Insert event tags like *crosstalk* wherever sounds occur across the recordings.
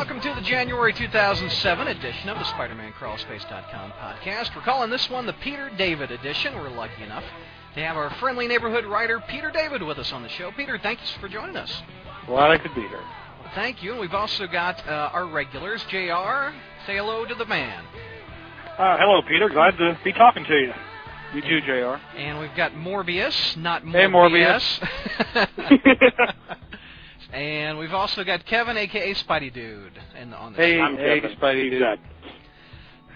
welcome to the January 2007 edition of the Spider-Man CrawlSpace.com podcast. We're calling this one the Peter David edition. We're lucky enough to have our friendly neighborhood writer Peter David with us on the show. Peter, thanks for joining us. Glad I could be here. Well, thank you. And we've also got uh, our regulars. Jr. Say hello to the man. Uh, hello, Peter. Glad to be talking to you. You too, Jr. And we've got Morbius, not Hey, Morbius. *laughs* *laughs* and we've also got Kevin, aka Spidey Dude, in, on the Hey, show. I'm hey, Kevin. Spidey dude.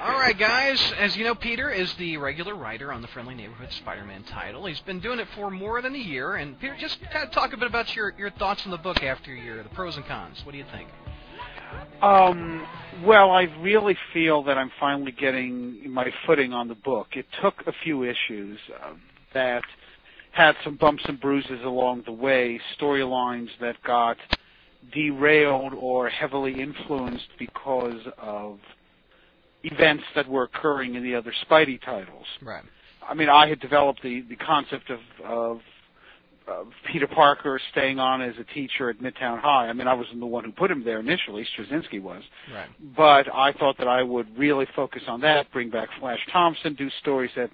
All right, guys. As you know, Peter is the regular writer on the Friendly Neighborhood Spider-Man title. He's been doing it for more than a year. And Peter, just kind of talk a bit about your, your thoughts on the book after a year, the pros and cons. What do you think? Um, well, I really feel that I'm finally getting my footing on the book. It took a few issues uh, that had some bumps and bruises along the way, storylines that got derailed or heavily influenced because of events that were occurring in the other Spidey titles. Right. I mean, I had developed the the concept of of, of Peter Parker staying on as a teacher at Midtown High. I mean, I wasn't the one who put him there initially; Straczynski was. Right. But I thought that I would really focus on that, bring back Flash Thompson, do stories that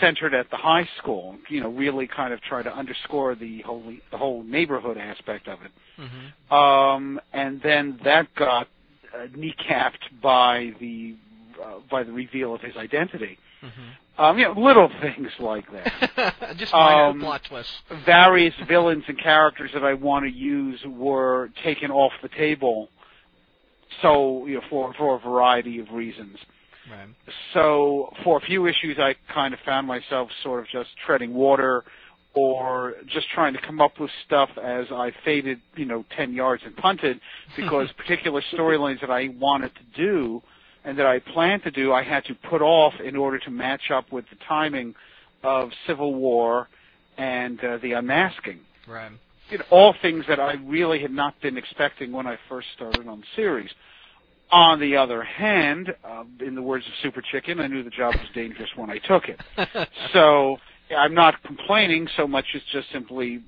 centered at the high school. You know, really kind of try to underscore the whole the whole neighborhood aspect of it. Mm-hmm. Um, and then that got uh, kneecapped by the uh, by the reveal of his identity. Mm-hmm. Um, you know, little things like that. *laughs* just minor Um, plot twists. Various villains and characters that I want to use were taken off the table. So, you know, for for a variety of reasons. Right. So, for a few issues, I kind of found myself sort of just treading water, or just trying to come up with stuff as I faded, you know, ten yards and punted, because *laughs* particular storylines that I wanted to do and that I planned to do, I had to put off in order to match up with the timing of Civil War and uh, the Unmasking. Right. You know, all things that I really had not been expecting when I first started on the series. On the other hand, uh, in the words of Super Chicken, I knew the job was dangerous when I took it. *laughs* So I'm not complaining so much as just simply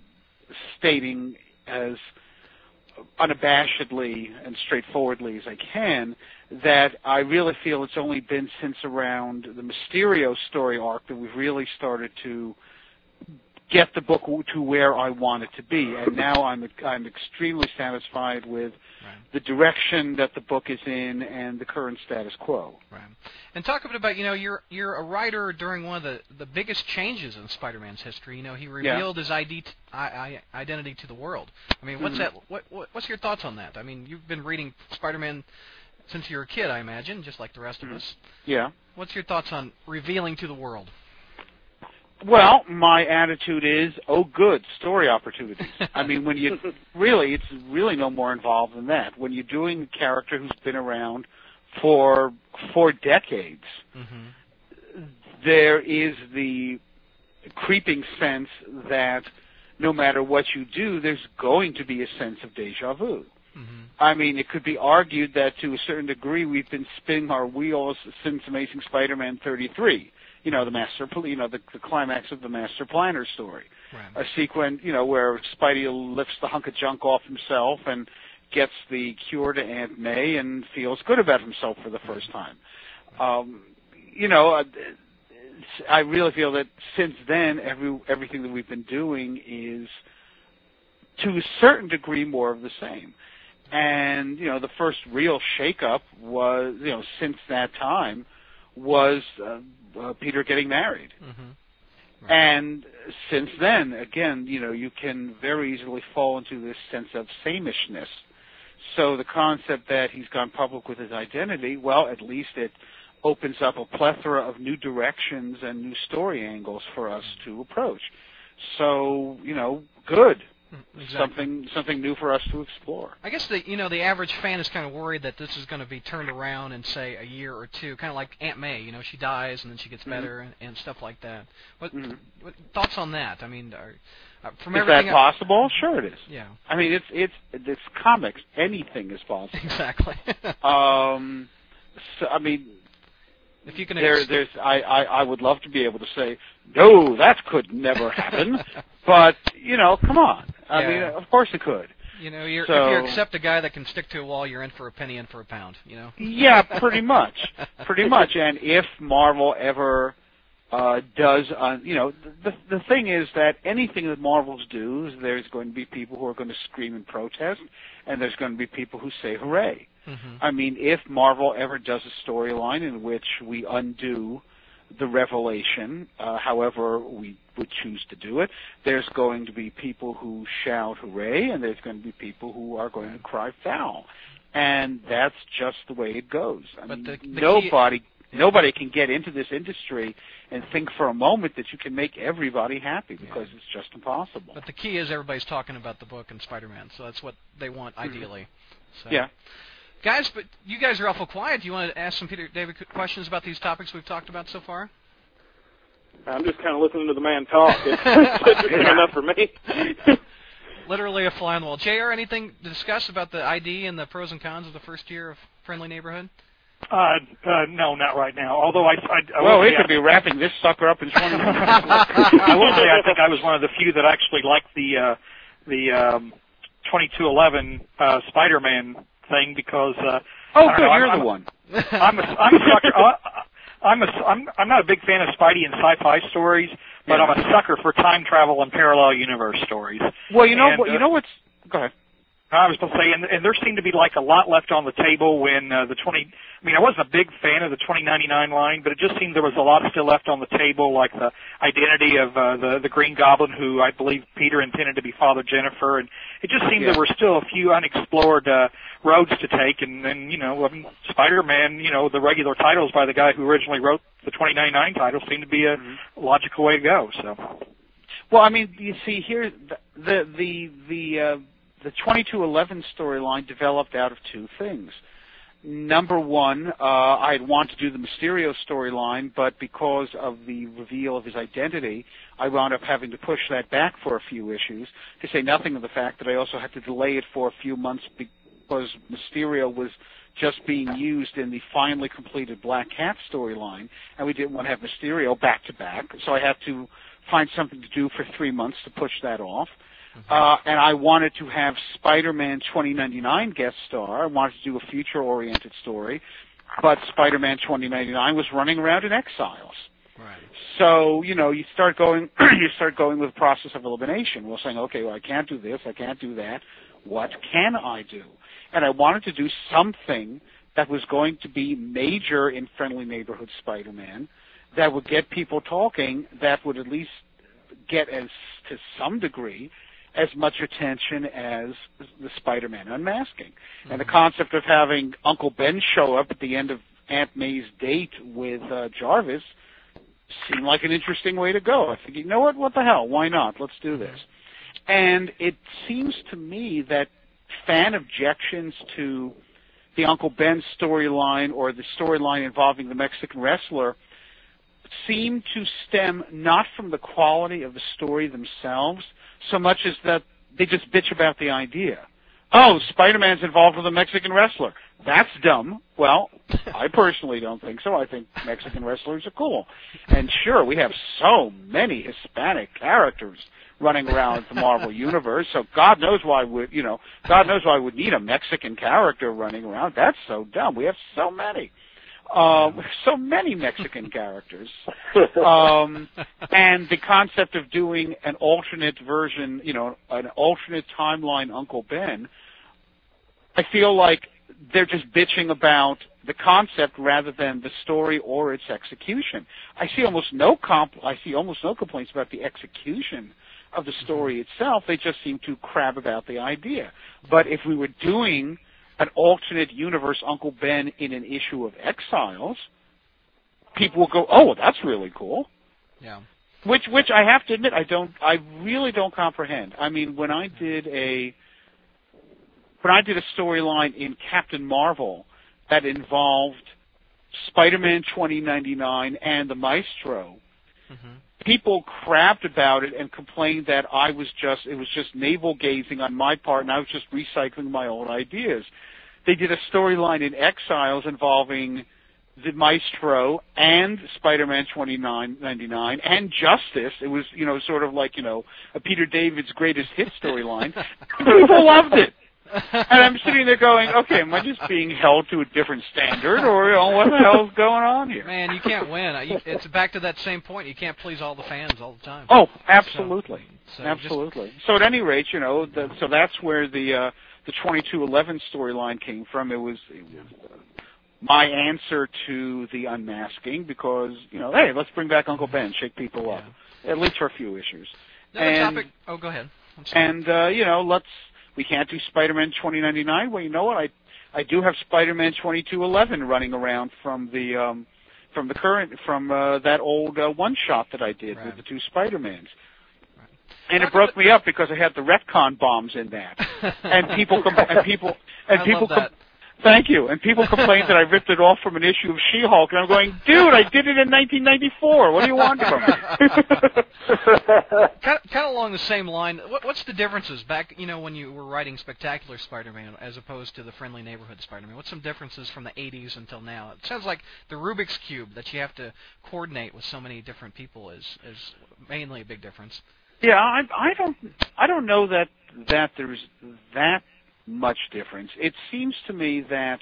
stating as unabashedly and straightforwardly as I can that I really feel it's only been since around the Mysterio story arc that we've really started to get the book to where I want it to be, and now I'm I'm extremely satisfied with Right. the direction that the book is in and the current status quo. Right. And talk a bit about, you know, you're you're a writer during one of the, the biggest changes in Spider-Man's history. You know, he revealed his ID t- I, I, identity to the world. I mean, what's Mhm. that? What, what what's your thoughts on that? I mean, you've been reading Spider-Man since you were a kid, I imagine, just like the rest of us. Yeah. What's your thoughts on revealing to the world? Well, my attitude is, oh, good story opportunities. *laughs* I mean, when you really, it's really no more involved than that. When you're doing a character who's been around for four decades, Mm-hmm. there is the creeping sense that no matter what you do, there's going to be a sense of deja vu. Mm-hmm. I mean, it could be argued that to a certain degree we've been spinning our wheels since Amazing Spider-Man 33. You know, the master, you know, the, the climax of the master planner story. Right. A sequence, you know, where Spidey lifts the hunk of junk off himself and gets the cure to Aunt May and feels good about himself for the first time. Um, you know, uh, I really feel that since then, every everything that we've been doing is, to a certain degree, more of the same. And you know, the first real shakeup was, you know, since that time, was uh, uh, Peter getting married. Mm-hmm. And since then, again, you know, you can very easily fall into this sense of samishness. So the concept that he's gone public with his identity, well, at least it opens up a plethora of new directions and new story angles for us to approach. So, you know, good. Exactly. Something something new for us to explore. I guess the you know the average fan is kind of worried that this is going to be turned around in say a year or two, kind of like Aunt May. You know, she dies and then she gets Mhm. better and, and stuff like that. What, Mhm. what thoughts on that? I mean, are, uh, from Is everything that I- possible? Sure it is. yeah, I mean, it's it's it's comics. Anything is possible. *laughs* exactly. *laughs* Um, so, I mean, if you can, there, there's, I, I, I would love to be able to say, no, that could never happen. *laughs* but you know, come on. I Yeah. mean, of course it could. You know, you're, So- if you accept a guy that can stick to a wall, you're in for a penny in for a pound. You know. Yeah, pretty much, pretty much. And if Marvel ever uh, does, uh, you know, the the thing is that anything that Marvels do, there's going to be people who are going to scream and protest, and there's going to be people who say hooray. hmm I mean, if Marvel ever does a storyline in which we undo the revelation, uh, however we would choose to do it, there's going to be people who shout hooray, and there's going to be people who are going to cry foul. And that's just the way it goes. I But mean, the- the key- nobody nobody can get into this industry and think for a moment that you can make everybody happy because it's just impossible. But the key is everybody's talking about the book and Spider-Man, so that's what they want ideally. So. Mm-hmm. yeah. Guys, but you guys are awful quiet. Do you want to ask some Peter David questions about these topics we've talked about so far? I'm just kind of listening to the man talk. It's, it's *laughs* interesting enough for me. *laughs* Literally a fly on the wall. Jr. Anything to discuss about the ID and the pros and cons of the first year of Friendly Neighborhood? Uh, uh, no, not right now. Although I, I, I Well, we say could I- be wrapping this sucker up in 20 minutes. *laughs* I will say I think I was one of the few that actually liked the uh, the um, 2211 uh, Spider-Man thing because uh, Oh, good, know, you're I'm, the one. *laughs* I'm a, I'm a sucker. Uh, I'm a, I'm I'm not a big fan of Spidey and sci-fi stories, but Yeah. I'm a sucker for time travel and parallel universe stories. Well, you know And, what? uh, You know what's? Go ahead. I was going to say, and, and there seemed to be like a lot left on the table when uh, the 20. I mean, I wasn't a big fan of the 2099 line, but it just seemed there was a lot still left on the table, like the identity of uh, the the Green Goblin, who I believe Peter intended to be Father Jennifer, and it just seemed Yeah. there were still a few unexplored uh, roads to take. And then, you know, I mean, Spider-Man, you know, the regular titles by the guy who originally wrote the 2099 title seemed to be a logical way to go. So. Well, I mean, you see here the the the the, uh, the 2211 storyline developed out of two things. Number one, uh, I'd want to do the Mysterio storyline, but because of the reveal of his identity, I wound up having to push that back for a few issues. To say nothing of the fact that I also had to delay it for a few months because Mysterio was just being used in the finally completed Black Cat storyline, and we didn't want to have Mysterio back to back, so I had to find something to do for three months to push that off. Uh, and I wanted to have Spider-Man 2099 guest star. I wanted to do a future-oriented story, but Spider-Man 2099 was running around in Exiles. Right. So you know, you start going, *clears throat* you start going with the process of elimination. Well, saying, okay, well, I can't do this, I can't do that. What can I do? And I wanted to do something that was going to be major in Friendly Neighborhood Spider-Man, that would get people talking, that would at least get as to some degree as much attention as the Spider-Man unmasking. And the concept of having Uncle Ben show up at the end of Aunt May's date with uh, Jarvis seemed like an interesting way to go. I think, you know what? What the hell? Why not? Let's do this. And it seems to me that fan objections to the Uncle Ben storyline or the storyline involving the Mexican wrestler seem to stem not from the quality of the story themselves so much as that they just bitch about the idea. Oh, Spider-Man's involved with a Mexican wrestler. That's dumb. Well, I personally don't think so. I think Mexican wrestlers are cool. And sure, we have so many Hispanic characters running around the Marvel universe. So God knows why we, you know, God knows why we would need a Mexican character running around. That's so dumb. We have so many. Um, so many Mexican *laughs* characters, um, and the concept of doing an alternate version, you know, an alternate timeline Uncle Ben, I feel like they're just bitching about the concept rather than the story or its execution. I see almost no comp- I see almost no complaints about the execution of the story itself. They just seem to crab about the idea. But if we were doing an alternate universe Uncle Ben in an issue of Exiles, people will go, "Oh, that's really cool." Yeah. Which, which I have to admit, I don't, I really don't comprehend. I mean, when I did a, when I did a storyline in Captain Marvel that involved Spider-Man 2099 and the Maestro, hmm people crabbed about it and complained that I was just it was just navel gazing on my part and I was just recycling my own ideas. They did a storyline in Exiles involving the Maestro and Spider-Man 2999 and Justice. It was, you know, sort of like, you know, a Peter David's greatest hit storyline. *laughs* People loved it. And I'm sitting there going, okay, am I just being held to a different standard or you know, what the hell's going on here? Man, you can't win. It's back to that same point. You can't please all the fans all the time. Oh, absolutely. So, so absolutely. Just, so at any rate, you know, the, so that's where the uh the 2211 storyline came from. It was, it was uh, my answer to the unmasking because you know, hey, let's bring back Uncle Ben, shake people up, at least for a few issues. Another and, topic. Oh, go ahead. And uh, you know, let's we can't do Spider-Man 2099. Well, you know what? I I do have Spider-Man 2211 running around from the um, from the current from uh, that old uh, one shot that I did right. with the two Spider-Mans. Right. And it broke me up because I had the retcon bombs in that, *laughs* and people com- and people and I people that. Thank you. And people complained that I ripped it off from an issue of She-Hulk, and I'm going, dude, I did it in 1994. What do you want from me? kind, of, kind of along the same line. What, what's the differences back, you know, when you were writing Spectacular Spider-Man as opposed to the Friendly Neighborhood Spider-Man? What's some differences from the 80s until now? It sounds like the Rubik's cube that you have to coordinate with so many different people is is mainly a big difference. Yeah, I, I don't, I don't know that that there's that much difference. It seems to me that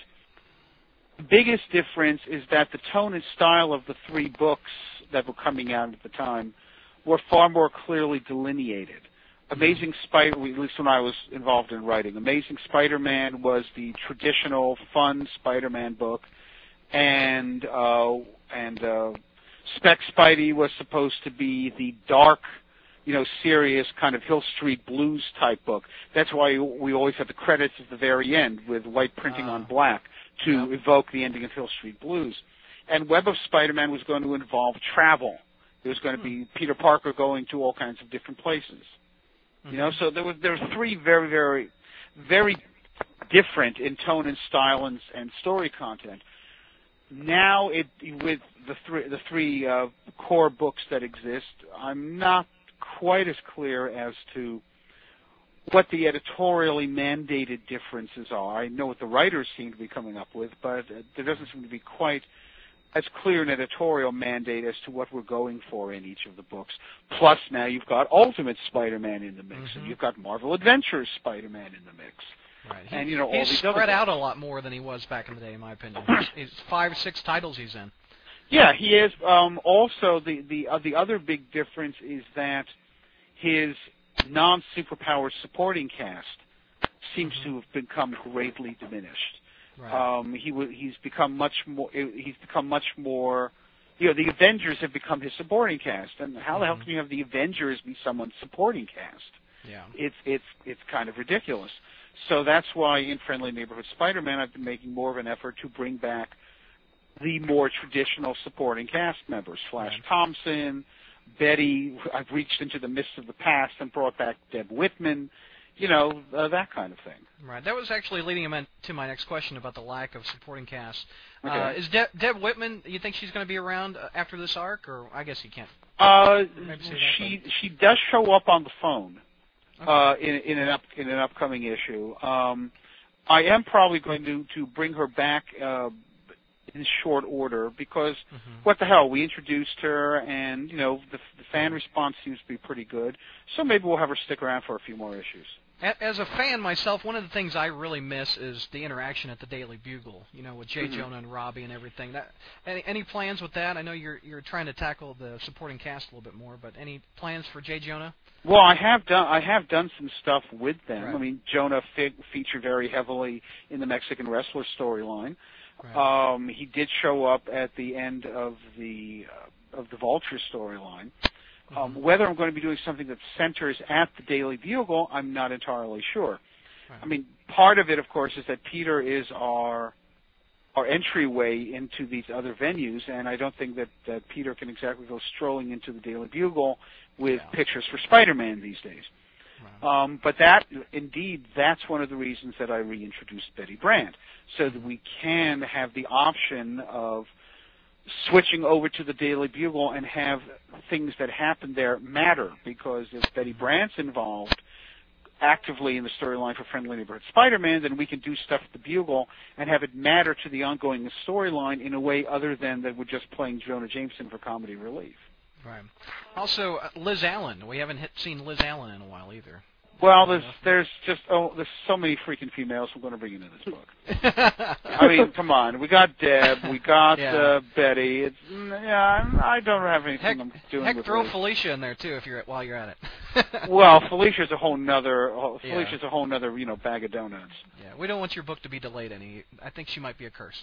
the biggest difference is that the tone and style of the three books that were coming out at the time were far more clearly delineated. Amazing Spider, at least when I was involved in writing, Amazing Spider-Man was the traditional fun Spider-Man book, and uh, and uh, Spec Spidey was supposed to be the dark you know, serious kind of Hill Street Blues type book. That's why we always have the credits at the very end with white printing on Ah. black to evoke the ending of Hill Street Blues. And Web of Spider-Man was going to involve travel. There was going to be Peter Parker going to all kinds of different places. You know, so there was there were three very very very different in tone and style and, and story content. Now it with the three the three uh, core books that exist, I'm not quite as clear as to what the editorially mandated differences are. I know what the writers seem to be coming up with, but there doesn't seem to be quite as clear an editorial mandate as to what we're going for in each of the books. Plus, now you've got Ultimate Spider-Man in the mix, and Mhm. you've got Marvel Adventures Spider-Man in the mix. Right. And, you know, all these spread out a lot more than he was back in the day, in my opinion. He's, *coughs* he's five or six titles he's in. Yeah, he is. Um, also, the the uh, the other big difference is that his non-superpower supporting cast seems to have become greatly diminished. Right. Um, he w- he's become much more. He's become much more. You know, the Avengers have become his supporting cast, and how the hell Mhm. can you have the Avengers be someone's supporting cast? yeah. It's it's it's kind of ridiculous. So that's why in Friendly Neighborhood Spider-Man, I've been making more of an effort to bring back the more traditional supporting cast members: Flash. Thompson, Betty. I've reached into the mists of the past and brought back Deb Whitman. You know uh, that kind of thing. Right. That was actually leading him in- to my next question about the lack of supporting cast. Uh, is De- Deb Whitman? You think she's going to be around uh, after this arc, or I guess you can't. Uh, that, she she does show up on the phone Okay. uh, in in an up in an upcoming issue. Um, I am probably going to to bring her back uh, in short order because Mhm. what the hell? We introduced her, and you know the, the fan response seems to be pretty good. So maybe we'll have her stick around for a few more issues. As a fan myself, one of the things I really miss is the interaction at the Daily Bugle. You know, with Jay Mhm. Jonah and Robbie and everything. That any, any plans with that? I know you're you're trying to tackle the supporting cast a little bit more, but any plans for Jay Jonah? Well, I have done I have done some stuff with them. Right. I mean, Jonah fe- featured very heavily in the Mexican wrestler storyline. Right. Um, he did show up at the end of the uh, of the Vulture storyline. Um, Mhm. whether I'm going to be doing something that centers at the Daily Bugle, I'm not entirely sure. Right. I mean, part of it, of course, is that Peter is our our entryway into these other venues, and I don't think that, that Peter can exactly go strolling into the Daily Bugle with Yeah. pictures for Spider-Man these days. Right. Um, but that, indeed, that's one of the reasons that I reintroduced Betty Brant, so that we can have the option of switching over to the Daily Bugle and have things that happen there matter. Because if Betty Brant's involved, actively in the storyline for Friendly Neighborhood Spider-Man, then we can do stuff at the Bugle and have it matter to the ongoing storyline in a way other than that we're just playing Jonah Jameson for comedy relief. Right. Also, uh, Liz Allen. We haven't hit, seen Liz Allen in a while either. Well, there's there's just oh there's so many freaking females we're going to bring into this book. I mean, *laughs* come on, we got Deb, we got Yeah. uh, Betty. It's yeah, I'm- I don't have anything Heck, I'm doing heck with throw. Felicia in there too if you're while you're at it. *laughs* Well, Felicia's a whole nother. oh, Yeah. Felicia's a whole nother, you know, bag of donuts. yeah, we don't want your book to be delayed any. I think she might be a curse.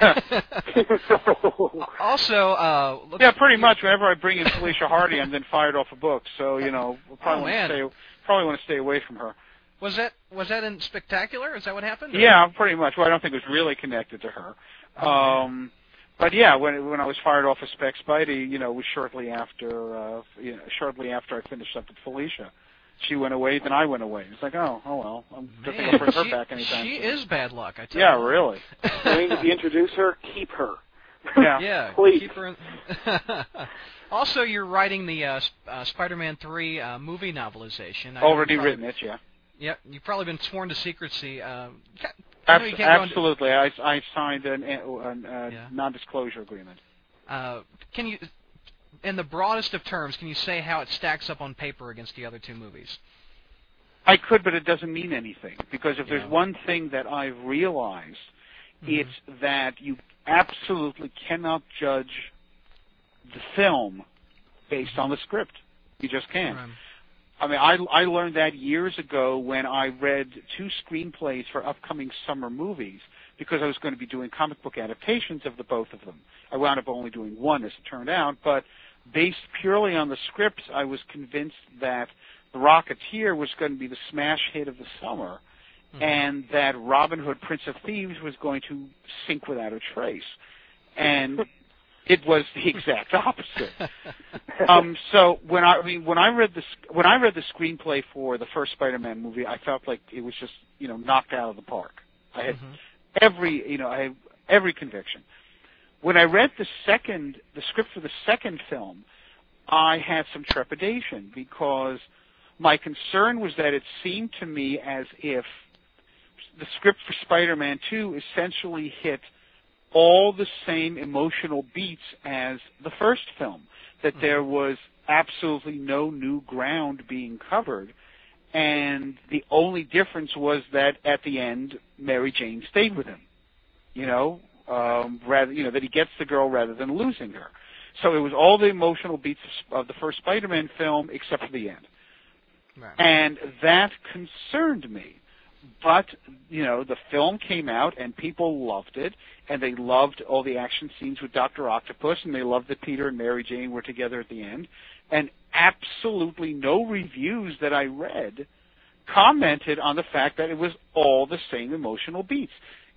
*laughs* also, uh, yeah, pretty much. Whenever I bring in Felicia Hardy, I'm then fired off a book. So you know, we'll probably Oh, man. to stay. Probably want to stay away from her. Was that was that in Spectacular? Is that what happened? Yeah, pretty much. Well, I don't think it was really connected to her. Um, but yeah, when when I was fired off of Spec Spidey, you know, it was shortly after, uh, you know, shortly after I finished up with Felicia. She went away, then I went away. It's like, oh, oh well. I'm don't think I'll bring her she, back anytime. she soon. is bad luck. I tell Yeah, you. really. Wayne, if you introduce her, keep her. Yeah. *laughs* Yeah, Please. keep her in. *laughs* also, you're writing the uh, uh, Spider-Man 3 uh, movie novelization. I Already probably- written it, yeah. Yeah, you've probably been sworn to secrecy. Uh, I know you Abs- can't into- absolutely. I, I signed an, an uh, Yeah. non-disclosure agreement. Uh, can you, in the broadest of terms, can you say how it stacks up on paper against the other two movies? I could, but it doesn't mean anything because if Yeah. there's one thing that I've realized, Mhm. it's that you absolutely cannot judge the film based on the script. You just can't. Right. I mean, I I learned that years ago when I read two screenplays for upcoming summer movies because I was going to be doing comic book adaptations of the both of them. I wound up only doing one, as it turned out, but based purely on the scripts, I was convinced that The Rocketeer was going to be the smash hit of the summer. And that Robin Hood, Prince of Thieves, was going to sink without a trace, and *laughs* it was the exact opposite *laughs* um, so when I, I mean when I read the when I read the screenplay for the first Spider-Man movie, I felt like it was just you know knocked out of the park. I had Mhm. every you know I had every conviction. When I read the second the script for the second film, I had some trepidation because my concern was that it seemed to me as if the script for Spider-Man 2 essentially hit all the same emotional beats as the first film. That there was absolutely no new ground being covered, and the only difference was that at the end, Mary Jane stayed with him. You know, um, rather you know that he gets the girl rather than losing her. So it was all the emotional beats of the first Spider-Man film except for the end Right. and that concerned me. But you know, the film came out and people loved it, and they loved all the action scenes with Doctor Octopus, and they loved that Peter and Mary Jane were together at the end. And absolutely no reviews that I read commented on the fact that it was all the same emotional beats.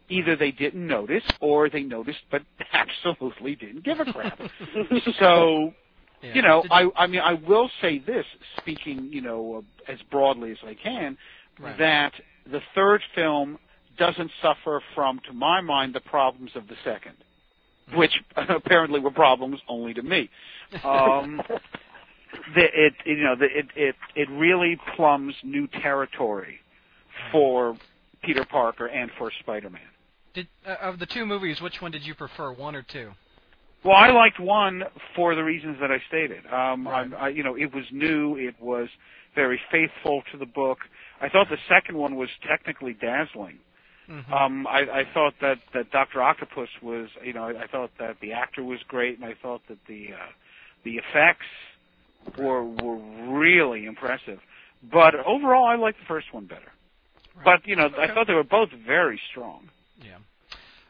Either they didn't notice, or they noticed but *laughs* absolutely didn't give a crap. *laughs* so Yeah. you know, I I mean I will say this, speaking you know uh, as broadly as I can, Right. that the third film doesn't suffer from, to my mind, the problems of the second, Mm-hmm. which *laughs* apparently were problems only to me. Um, *laughs* the, it you know the, it it it really plumbs new territory for Peter Parker and for Spider-Man. Did, uh, of the two movies, which one did you prefer, one or two? Well, I liked one for the reasons that I stated. Um, Right. I, I, you know, it was new. It was very faithful to the book. I thought the second one was technically dazzling. Mhm. Um, I, I thought that that Doctor Octopus was, you know, I, I thought that the actor was great, and I thought that the uh, the effects were were really impressive. But overall, I liked the first one better. Right. But you know, I thought they were both very strong. Yeah.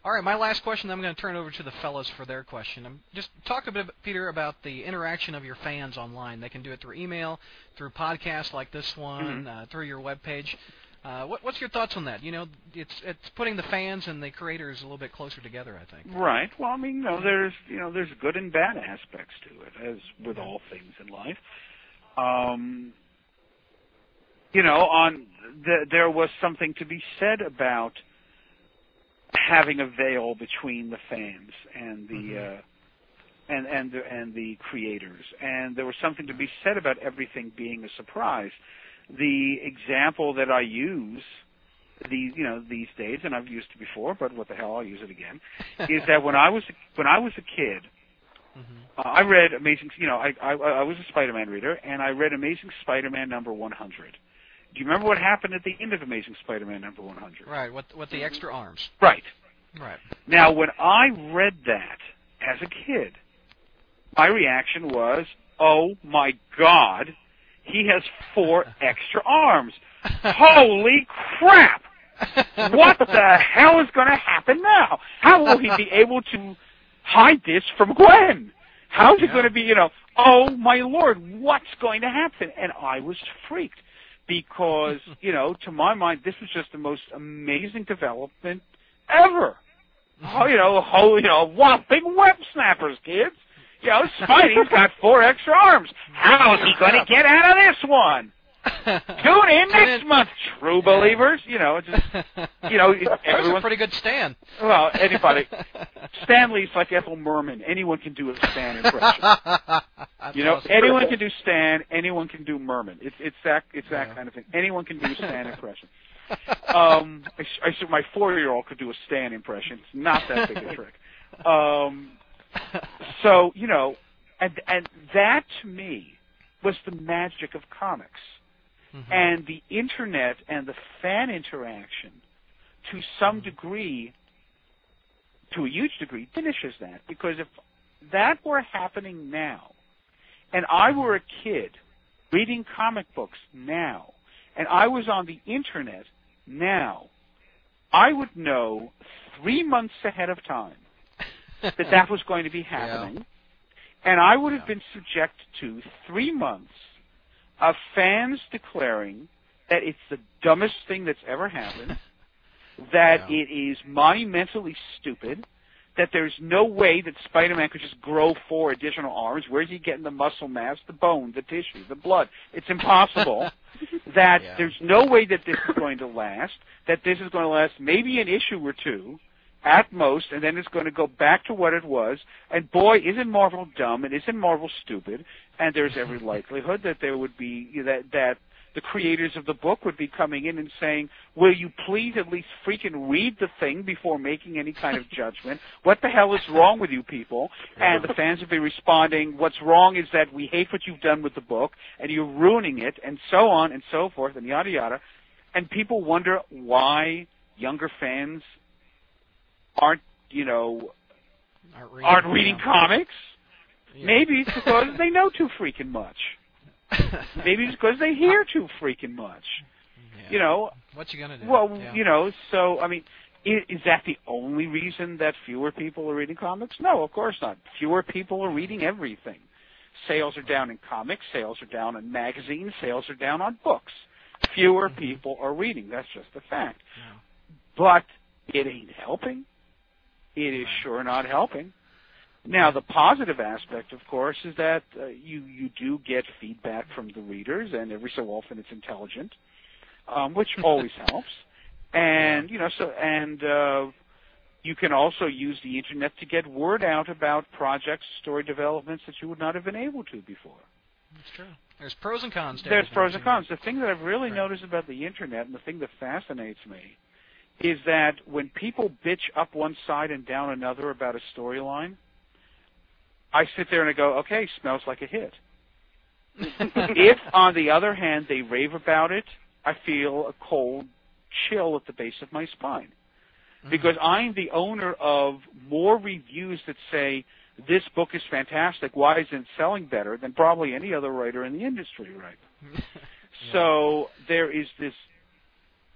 All right, my last question. I'm going to turn it over to the fellows for their question. Um, just talk a bit, Peter, about the interaction of your fans online. They can do it through email, through podcasts like this one, Mhm. uh, through your webpage. Uh, what, what's your thoughts on that? You know, it's it's putting the fans and the creators a little bit closer together. I think. Right. Well, I mean, you know, there's you know, there's good and bad aspects to it, as with all things in life. Um, you know, on th- there was something to be said about having a veil between the fans and the Mhm. uh, and and the, and the creators, and there was something to be said about everything being a surprise. the example that I use these you know these days, and I've used it before, but what the hell, I'll use it again. *laughs* is that when I was when I was a kid, Mm-hmm. uh, I read Amazing. You know, I, I I was a Spider-Man reader, and I read Amazing Spider-Man number 100. Do you remember what happened at the end of Amazing Spider-Man number 100? Right. What what the extra arms? Right. Right. Now, when I read that as a kid, my reaction was, "Oh my God, he has four *laughs* extra arms! Holy crap! What the hell is going to happen now? How will he be able to hide this from Gwen? How's it going to be? You know, oh my lord, what's going to happen?" And I was freaked because, *laughs* you know, to my mind, this was just the most amazing development ever. Oh, you know, oh, you know, whopping web snappers, kids. You know, Spidey's got four extra arms. How's he going to get out of this one? *laughs* Tune in next month, true believers. You know, just *laughs* you know, was a pretty good stand. Well, anybody. *laughs* Stan Lee's like Ethel Merman. Anyone can do a Stan impression. You know, anyone can do Stan. Anyone can do Merman. It's it's that it's that Yeah. kind of thing. Anyone can do a Stan impression. Um, I, I said my four-year-old could do a Stan impression. It's not that big a trick. Um, so you know, and and that to me was the magic of comics Mhm. and the internet and the fan interaction to some degree to a huge degree finishes that. Because if that were happening now and I were a kid reading comic books now and I was on the internet now I would know 3 months ahead of time *laughs* that that was going to be happening. And I would have Yeah. been subject to 3 months of fans declaring that it's the dumbest thing that's ever happened, *laughs* that Yeah. it is monumentally stupid, that there's no way that Spider-Man could just grow four additional arms. Where's he getting the muscle mass, the bone, the tissue, the blood? It's impossible. *laughs* that Yeah. there's no way that this is going to last, that this is going to last maybe an issue or two at most, and then it's going to go back to what it was. And boy, isn't Marvel dumb and isn't Marvel stupid? And there's every likelihood that there would be that that the creators of the book would be coming in and saying, "Will you please at least freaking read the thing before making any kind of judgment? What the hell is wrong with you people?" And the fans would be responding, "What's wrong is that we hate what you've done with the book, and you're ruining it, and so on and so forth, and yada yada." And people wonder why younger fans aren't, you know, Aren't reading, aren't reading comics. Yeah. Maybe it's because they know too freaking much. *laughs* Maybe it's because they hear too freaking much. Yeah. You know, what you gonna do? well, Yeah. you know, so I mean, is, is that the only reason that fewer people are reading comics? No, of course not. Fewer people are reading everything. Sales are down in comics, sales are down in magazines, sales are down on books. Fewer Mhm. people are reading. That's just a fact. Yeah. But it ain't helping. It is Right. sure not helping. Now, the positive aspect, of course, is that uh, you you do get feedback from the readers, and every so often it's intelligent, um, which *laughs* always helps. And you know, so and uh, you can also use the internet to get word out about projects, story developments that you would not have been able to before. That's true. There's pros and cons. There's pros and cons. The thing that I've really Right. noticed about the internet, and the thing that fascinates me, is that when people bitch up one side and down another about a storyline, I sit there and I go, okay, smells like a hit. *laughs* if, on the other hand, they rave about it, I feel a cold chill at the base of my spine Mhm. because I'm the owner of more reviews that say this book is fantastic. Why isn't it selling better than probably any other writer in the industry, right? *laughs* So there is this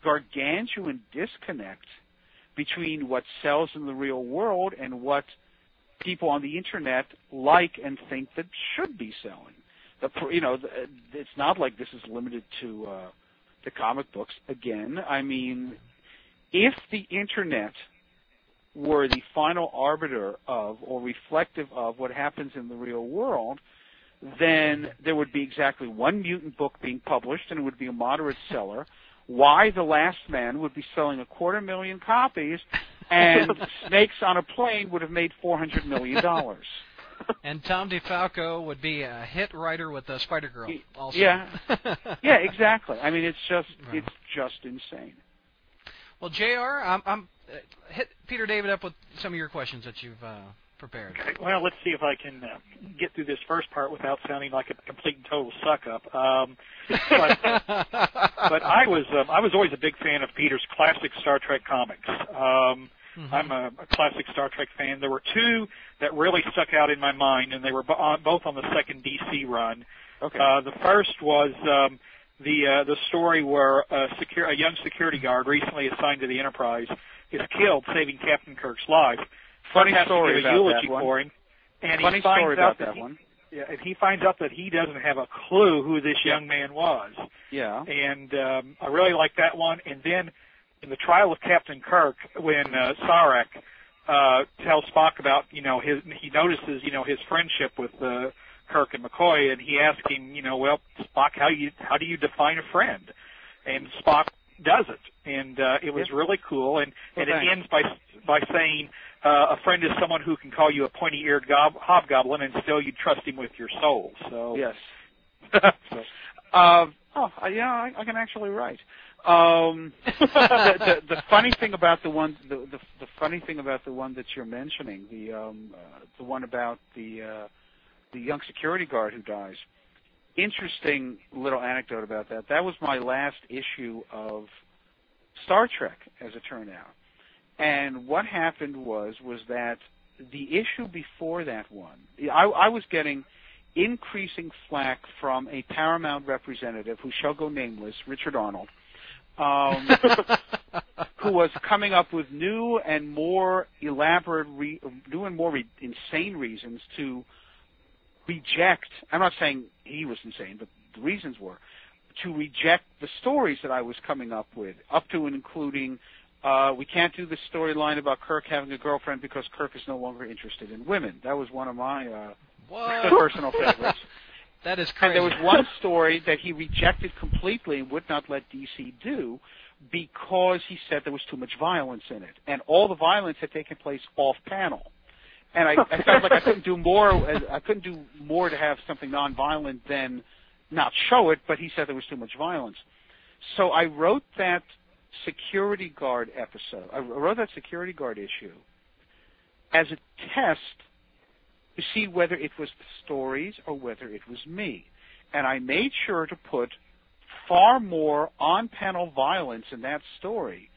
gargantuan disconnect between what sells in the real world and what people on the internet like and think that should be selling. The you know, it's not like this is limited to uh, to comic books. Again, I mean, if the internet were the final arbiter of or reflective of what happens in the real world, then there would be exactly one mutant book being published and it would be a moderate seller. Y: The Last Man would be selling a quarter million copies, and *laughs* Snakes on a Plane would have made four hundred million dollars. and Tom DeFalco would be a hit writer with uh, Spider Girl. Also. Yeah, *laughs* yeah, exactly. I mean, it's just Right. it's just insane. Well, Jr. I'm, I'm uh, hit Peter David up with some of your questions that you've uh, prepared. Okay, well, let's see if I can uh, get through this first part without sounding like a complete and total suck up. Um, but, *laughs* but I was um, I was always a big fan of Peter's classic Star Trek comics. Um, Mhm. I'm a, a classic Star Trek fan. There were two that really stuck out in my mind, and they were bo- on, both on the second DC run. Okay. Uh, the first was um, the uh, the story where a, secure, a young security guard recently assigned to the Enterprise is killed, saving Captain Kirk's life. Funny Kirk has to story about eulogy that one. for him, and Funny he finds story out about that, that he, one. yeah, and he finds out that he doesn't have a clue who this young man was, Yeah. and um, I really like that one. And then in the trial of Captain Kirk, when uh, Sarek uh, tells Spock about you know his he notices you know his friendship with uh, Kirk and McCoy, and he asks him you know well Spock how you how do you define a friend, and Spock does it, and uh, it was really cool, and and it ends by by saying. Uh, a friend is someone who can call you a pointy-eared gob- hobgoblin, and still you trust him with your soul. So, Yes. *laughs* so Uh, oh, yeah, I, I can actually write. Um, the, the, *laughs* the funny thing about the one, the, the, the funny thing about the one that you're mentioning, the um, uh, the one about the uh, the young security guard who dies. Interesting little anecdote about that. That was my last issue of Star Trek, as it turned out. And what happened was was that the issue before that one, I, I was getting increasing flack from a Paramount representative who shall go nameless, Richard Arnold, um, *laughs* who was coming up with new and more elaborate, re- new and more re- insane reasons to reject. I'm not saying he was insane, but the reasons were to reject the stories that I was coming up with, up to and including. Uh, we can't do the storyline about Kirk having a girlfriend because Kirk is no longer interested in women. That was one of my uh, personal favorites. *laughs* That is And there was one story that he rejected completely and would not let DC do because he said there was too much violence in it, and all the violence had taken place off panel. And I, oh, I felt like I *laughs* couldn't do more. I couldn't do more to have something non-violent than not show it. But he said there was too much violence. So I wrote that security guard episode. I wrote that security guard issue as a test to see whether it was the stories or whether it was me. And I made sure to put far more on panel violence in that story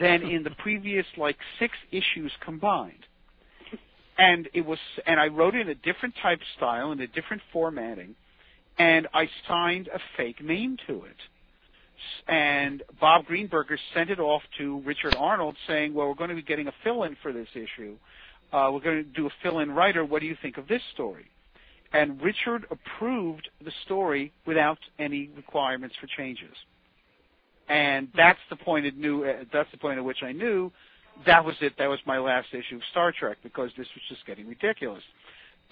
than in the previous like six issues combined. And it was and I wrote in a different type style and a different formatting and I signed a fake name to it. And Bob Greenberger sent it off to Richard Arnold saying, "Well, we're going to be getting a fill-in for this issue. Uh, we're going to do a fill-in writer. What do you think of this story?" And Richard approved the story without any requirements for changes. And that's the point it knew. Uh, that's the point at which I knew that was it. That was my last issue of Star Trek because this was just getting ridiculous.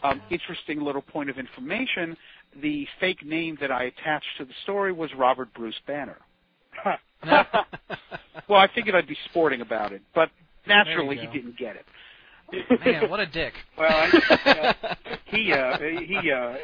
Um, interesting little point of information: the fake name that I attached to the story was Robert Bruce Banner. *laughs* Well, I figured I'd be sporting about it, but naturally he didn't get it. Man, what a *laughs* dick. Well, I, uh, *laughs* he uh, he uh,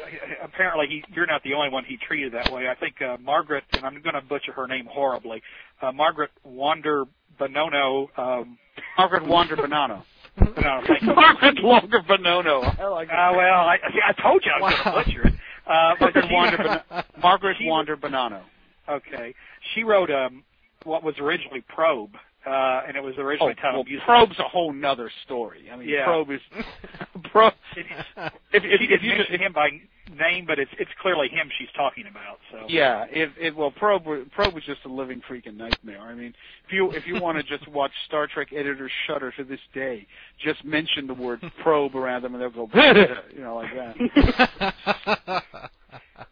apparently he, you're not the only one he treated that way. I think uh, Margaret, and I'm going to butcher her name horribly, uh, Margaret Wander Bonono. Um, Margaret Wander Bonanno. Bonono, thank you. *laughs* Margaret Wander Bonanno. I like Uh, well, I, see, I told you I was Wow. going to butcher it. Uh, but Margaret she, Wander, Bon- Margaret she- Wander Bonanno. Okay, she wrote um, what was originally Probe, uh, and it was originally Oh, titled well, Music- Probe's a whole nother story. I mean, Yeah. Probe is *laughs* Probe. If, if, didn't if you mention him by name, but it's it's clearly him she's talking about. So Yeah, if it well, Probe Probe was just a living freaking nightmare. I mean, if you if you want to just watch Star Trek editors shudder to this day, just mention the word *laughs* probe around them and they'll go, you know, like that. *laughs*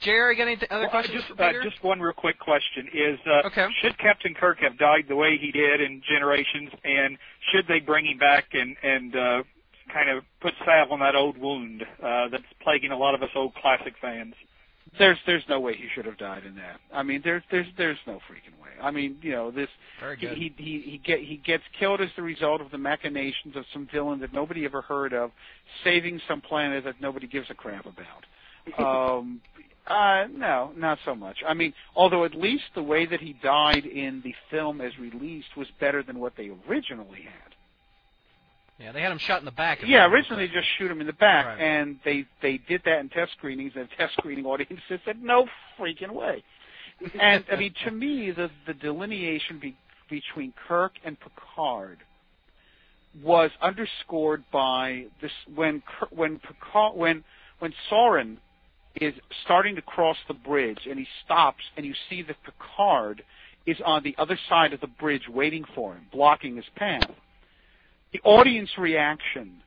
Jerry, got any th- other Well, questions just uh, just one real quick question is uh, Okay. should Captain Kirk have died the way he did in Generations, and should they bring him back and and uh, kind of put salve on that old wound uh, that's plaguing a lot of us old classic fans? there's there's no way he should have died in that. I mean, there's there's there's no freaking way. I mean, you know, this Very good. he he he, get, he gets killed as the result of the machinations of some villain that nobody ever heard of, saving some planet that nobody gives a crap about. *laughs* um, uh, no, not so much. I mean, although at least the way that he died in the film as released was better than what they originally had. yeah, they had him shot in the back. Yeah, originally they just shoot him in the back, Right. and they they did that in test screenings, and test screening audiences said no freaking way. And I mean, to me, the the delineation be, between Kirk and Picard was underscored by this when when Picard when when Soren is starting to cross the bridge, and he stops, and you see that Picard is on the other side of the bridge waiting for him, blocking his path the audience reaction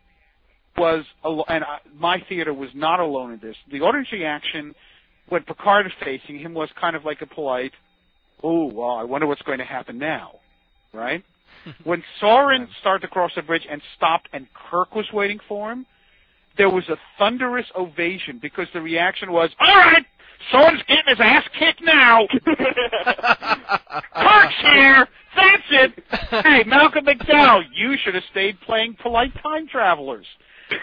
was, and my theater was not alone in this. The audience reaction when Picard is facing him was kind of like a polite, "Oh, well, I wonder what's going to happen now," right? *laughs* when Soran started to cross the bridge and stopped, and Kirk was waiting for him, there was a thunderous ovation because the reaction was, "All right, Soran's getting his ass kicked now." *laughs* Kirk's here. That's it. Hey, Malcolm McDowell, you should have stayed playing polite time travelers.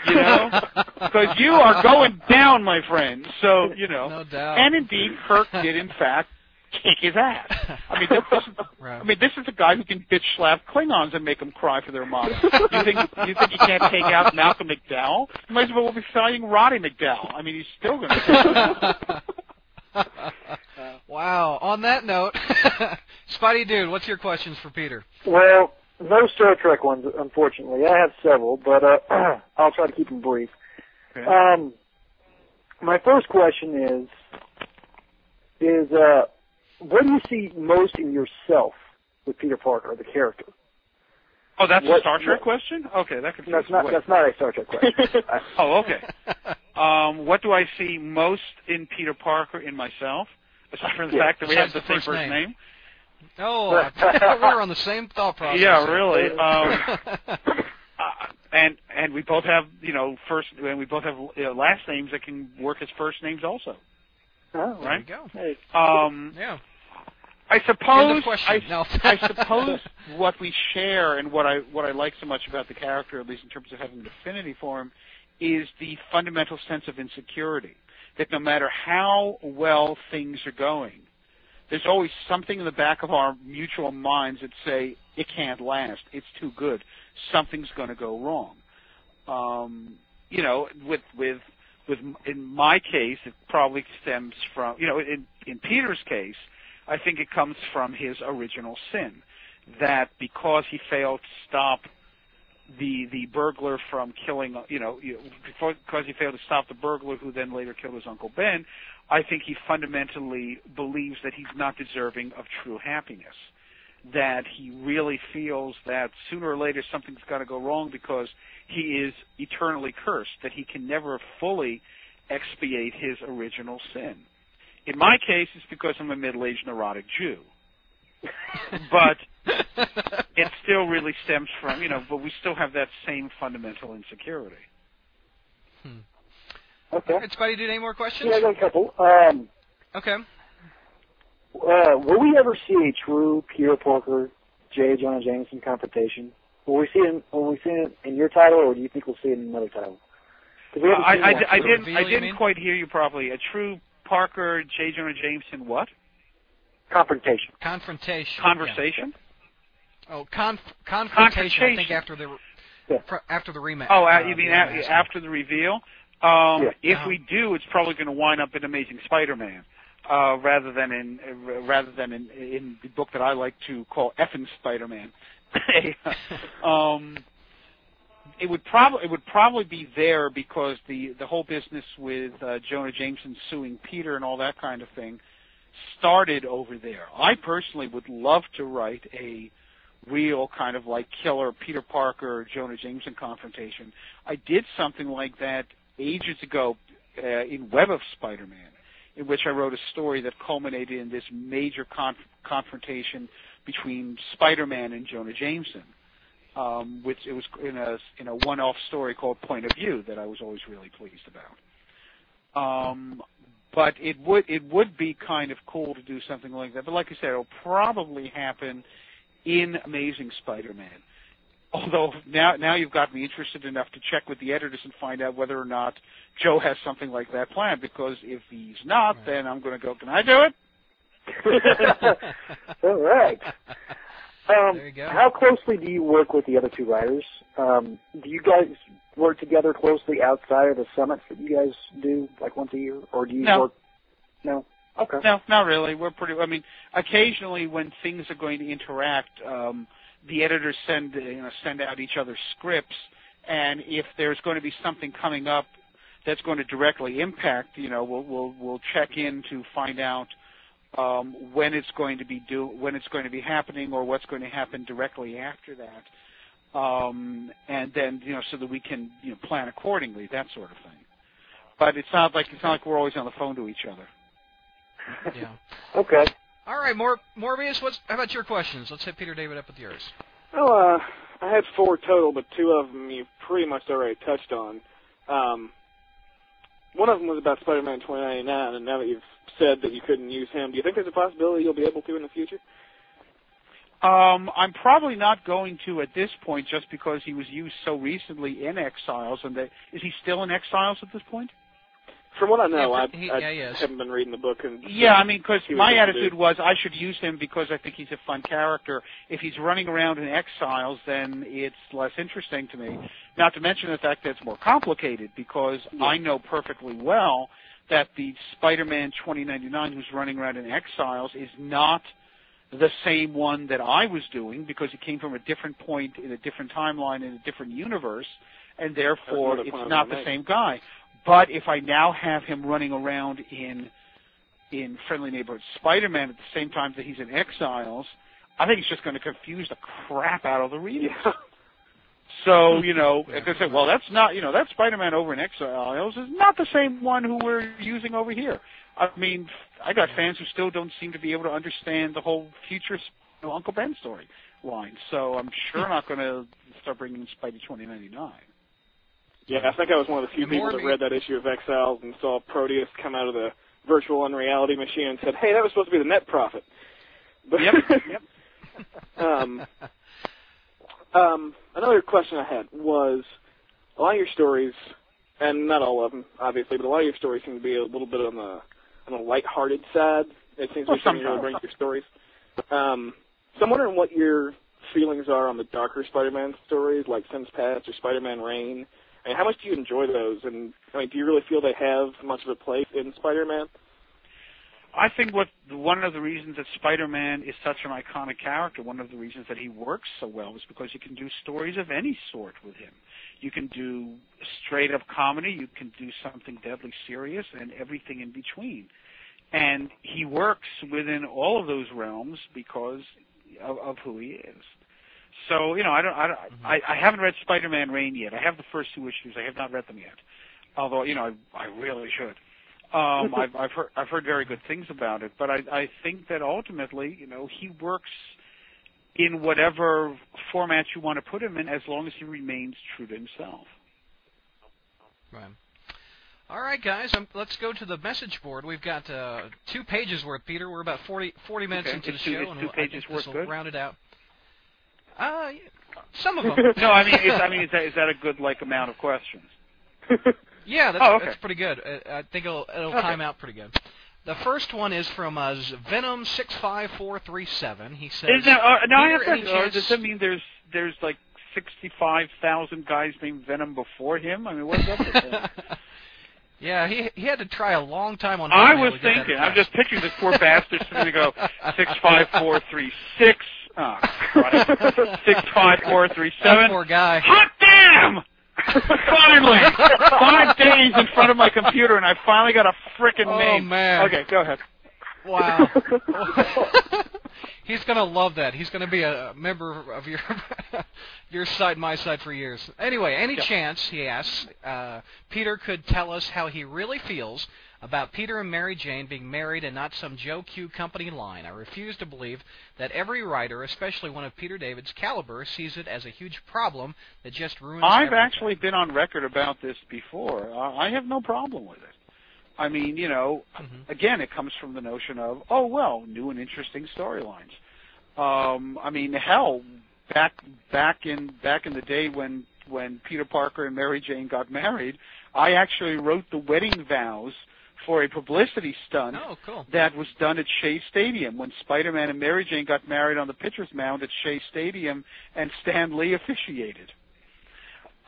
You know, *laughs* because you are going down, my friend. So you know, No doubt. and indeed, Kirk did in fact kick his ass. I mean, this, this, *laughs* Right. I mean, this is a guy who can bitch slap Klingons and make them cry for their motto. You think you think you can't take out Malcolm McDowell? You might as well be fighting Roddy McDowall. I mean, he's still going to. *laughs* wow. On that note, *laughs* Spidey dude, what's your questions for Peter? Well, no Star Trek ones, unfortunately. I have several, but uh, *clears throat* I'll try to keep them brief. Okay. Um, my first question is, is uh, what do you see most in yourself with Peter Parker, the character? Oh, that's a What- Star Trek what- question? Okay, that could. That's not me. that's not a Star Trek question. *laughs* Oh, okay. Um, what do I see most in Peter Parker in myself, aside from the Yeah, fact that we have the the same first first name. name? Oh, *laughs* we're on the same thought process. Yeah, really. *laughs* Um, uh, and and we both have you know first and we both have uh, last names that can work as first names also. oh, there Right. you go. Hey, Um, Yeah. I suppose. I, No. *laughs* I suppose what we share and what I what I like so much about the character, at least in terms of having an affinity for him, is the fundamental sense of insecurity. That no matter how well things are going, there's always something in the back of our mutual minds that say it can't last, it's too good, something's going to go wrong. Um, you know, with with with in my case, it probably stems from you know in in Peter's case, I think it comes from his original sin, that because he failed to stop the the burglar from killing you know before- because he failed to stop the burglar who then later killed his uncle Ben, I think he fundamentally believes that he's not deserving of true happiness. That he really feels that sooner or later something's got to go wrong because he is eternally cursed, that he can never fully expiate his original sin. In my case, it's because I'm a middle-aged neurotic Jew. but *laughs* it still really stems from, you know, but we still have that same fundamental insecurity. okay. All right, Spidey, dude, any more questions? Yeah, I got a couple. Um, Okay. uh, will we ever see a true Peter Parker, J. Jonah Jameson confrontation? Will we see it? Will we see it in your title, or do you think we'll see it in another title? we haven't I, I. I didn't, I didn't quite hear you properly. A true Parker, J. Jonah Jameson, what? confrontation. Confrontation. Conversation? Yeah. Oh, conf- confrontation. I think after the Yeah. fr- after the rematch. Oh, uh, uh, you mean the a- after the reveal? Um, Yeah. If Uh-huh. we do, it's probably going to wind up in Amazing Spider-Man, uh, rather than in uh, rather than in, in the book that I like to call Effin Spider-Man. *laughs* *laughs* um, it would probably it would probably be there because the the whole business with uh, Jonah Jameson suing Peter and all that kind of thing started over there. I personally would love to write a real kind of like killer Peter Parker Jonah Jameson confrontation. I did something like that ages ago uh, in Web of Spider-Man, in which I wrote a story that culminated in this major conf- confrontation between Spider-Man and Jonah Jameson. Um, which it was in a in a one-off story called Point of View that I was always really pleased about. Um, but it would it would be kind of cool to do something like that. But like I said, it'll probably happen in Amazing Spider-Man. Although now now you've got me interested enough to check with the editors and find out whether or not Joe has something like that planned. Because if he's not, Right. then I'm going to go. Can I do it? *laughs* *laughs* All right. Um, There you go. How closely do you work with the other two writers? Um, do you guys work together closely outside of the summits that you guys do, like once a year, or do you No. work? No. Okay. No, not really. We're pretty. I mean, occasionally when things are going to interact, um, the editors send you know send out each other's scripts, and if there's going to be something coming up that's going to directly impact, you know, we'll we'll we'll check in to find out when it's going to be do when it's going to be happening or what's going to happen directly after that, um, and then you know so that we can you know plan accordingly, that sort of thing. But it's not like it's not like we're always on the phone to each other. *laughs* yeah. Okay. All right, Mor- Morbius. What's how about your questions? Let's hit Peter David up with yours. Well, uh, I had four total, but two of them you've pretty much already touched on. One of them was about Spider-Man 2099, and now that you've said that you couldn't use him, do you think there's a possibility you'll be able to in the future? Um, I'm probably not going to at this point, just because he was used so recently in Exiles, and they, is he still in Exiles at this point? From what I know, I, he- I yeah, haven't been reading the book. And Yeah, I mean, because my attitude was I should use him because I think he's a fun character. If he's running around in Exiles, then it's less interesting to me. Not to mention the fact that it's more complicated because I know perfectly well that the Spider-Man 2099 who's running around in Exiles is not the same one that I was doing because it came from a different point in a different timeline in a different universe, and therefore it's point I was not the same guy. But if I now have him running around in in Friendly Neighborhood Spider-Man at the same time that he's in Exiles, I think it's just going to confuse the crap out of the readers. *laughs* Yeah. So you know, if they say, well, that's not you know that Spider-Man over in Exiles is not the same one who we're using over here. I mean, I got fans who still don't seem to be able to understand the whole future you know, Uncle Ben story line. So I'm sure not going to start bringing in Spidey 2099. Yeah, I think I was one of the few And people that read that issue of Exiles and saw Proteus come out of the virtual unreality machine and said, "Hey, that was supposed to be the net profit." But *laughs* Yep, yep. *laughs* um, um, another question I had was a lot of your stories, and not all of them, obviously, but a lot of your stories seem to be a little bit on the on the lighthearted side. It seems to Well, you really bring your stories. Um, so I'm wondering what your feelings are on the darker Spider-Man stories, like Sins Past or Spider-Man Reign. Mean, how much do you enjoy those? And I mean, do you really feel they have much of a place in Spider-Man? I think what one of the reasons that Spider-Man is such an iconic character, one of the reasons that he works so well, is because you can do stories of any sort with him. You can do straight up comedy, you can do something deadly serious, and everything in between. And he works within all of those realms because of, of who he is. So you know, I don't, I, don't I, I haven't read Spider-Man Reign yet. I have the first two issues. I have not read them yet. Although you know, I, I really should. Um, *laughs* I've, I've heard I've heard very good things about it, but I, I think that ultimately, you know, he works in whatever format you want to put him in, as long as he remains true to himself. Right. All right, guys. Um, let's go to the message board. We've got uh, two pages worth, Peter. We're about 40, 40 minutes Okay. into the two- show, and we'll- I think this will good? round it out. Uh, some of them. No, I mean, is, I mean, is that is that a good like amount of questions? *laughs* Yeah, that's, Oh, okay. that's pretty good. Uh, I think it'll, it'll Okay. time out pretty good. The first one is from uh, Venom six five four three seven. He says, Is that, uh, now I have to, uh, chance- does that mean there's there's like sixty five thousand guys named Venom before him? I mean, what's up with that? yeah, he he had to try a long time on. I was to get that thinking. I'm just picturing this poor bastard sitting to go *laughs* six five four three six. Oh, six five four three That poor guy. Hot damn! finally, five days in front of my computer, and I finally got a frickin' Oh, name. man. Okay, go ahead. Wow. *laughs* He's gonna love that. He's gonna be a member of your *laughs* your side, my side for years. Anyway, any Yeah. chance he asks, uh, Peter could tell us how he really feels about Peter and Mary Jane being married and not some Joe Q company line. I refuse to believe that every writer, especially one of Peter David's caliber, sees it as a huge problem that just ruins. I've everything. actually been on record about this before. I have no problem with it. I mean, you know, Mhm. again, it comes from the notion of, oh well, new and interesting storylines. Um, I mean, hell, back back in back in the day when when Peter Parker and Mary Jane got married, I actually wrote the wedding vows for a publicity stunt Oh, cool. that was done at Shea Stadium when Spider-Man and Mary Jane got married on the pitcher's mound at Shea Stadium, and Stan Lee officiated.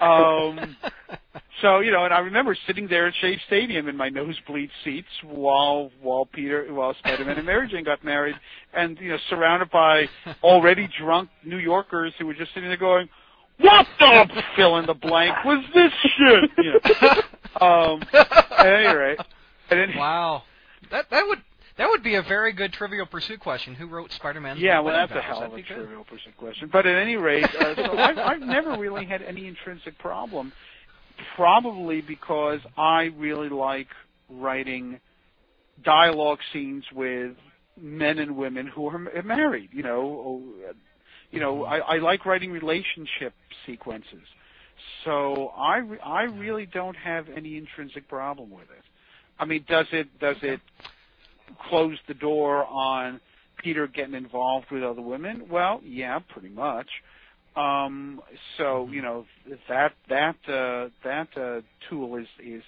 Um, *laughs* so you know, and I remember sitting there at Shea Stadium in my nosebleed seats while while Peter, while Spider-Man and Mary Jane got married, and you know, surrounded by already drunk New Yorkers who were just sitting there going, "What the fill in the blank was this shit?" You know. *laughs* Um, at any rate, Wow. That that would that would be a very good Trivial Pursuit question. Who wrote Spider-Man's Yeah, well, that's a hell of a trivial pursuit question. But at any rate, uh, so *laughs* I've, I've never really had any intrinsic problem. Probably because I really like writing dialogue scenes with men and women who are married. You know, you know, I, I like writing relationship sequences. So I I really don't have any intrinsic problem with it. I mean, does it does it close the door on Peter getting involved with other women? Well, yeah, pretty much. Um, so you know that that uh, that uh, tool is is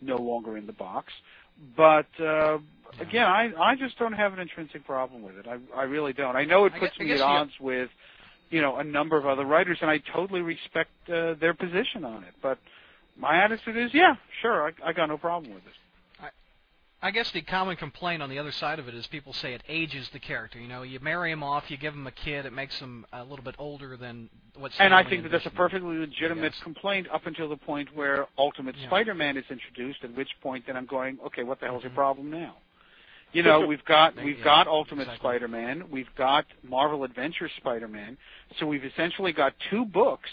no longer in the box. But uh, again, I I just don't have an intrinsic problem with it. I I really don't. I know it puts gue- I me guess at odds with you know a number of other writers, and I totally respect uh, their position on it. But my attitude is, yeah, sure, I, I got no problem with it. I guess the common complaint on the other side of it is people say it ages the character. You know, you marry him off, you give him a kid, it makes him a little bit older than what's. And I think that that's a perfectly legitimate complaint up until the point where Ultimate Yeah. Spider-Man is introduced. At which point, then I'm going, okay, what the hell's your Mhm. problem now? You know, *laughs* we've got we've Yeah, got Ultimate exactly. Spider-Man, we've got Marvel Adventures Spider-Man, so we've essentially got two books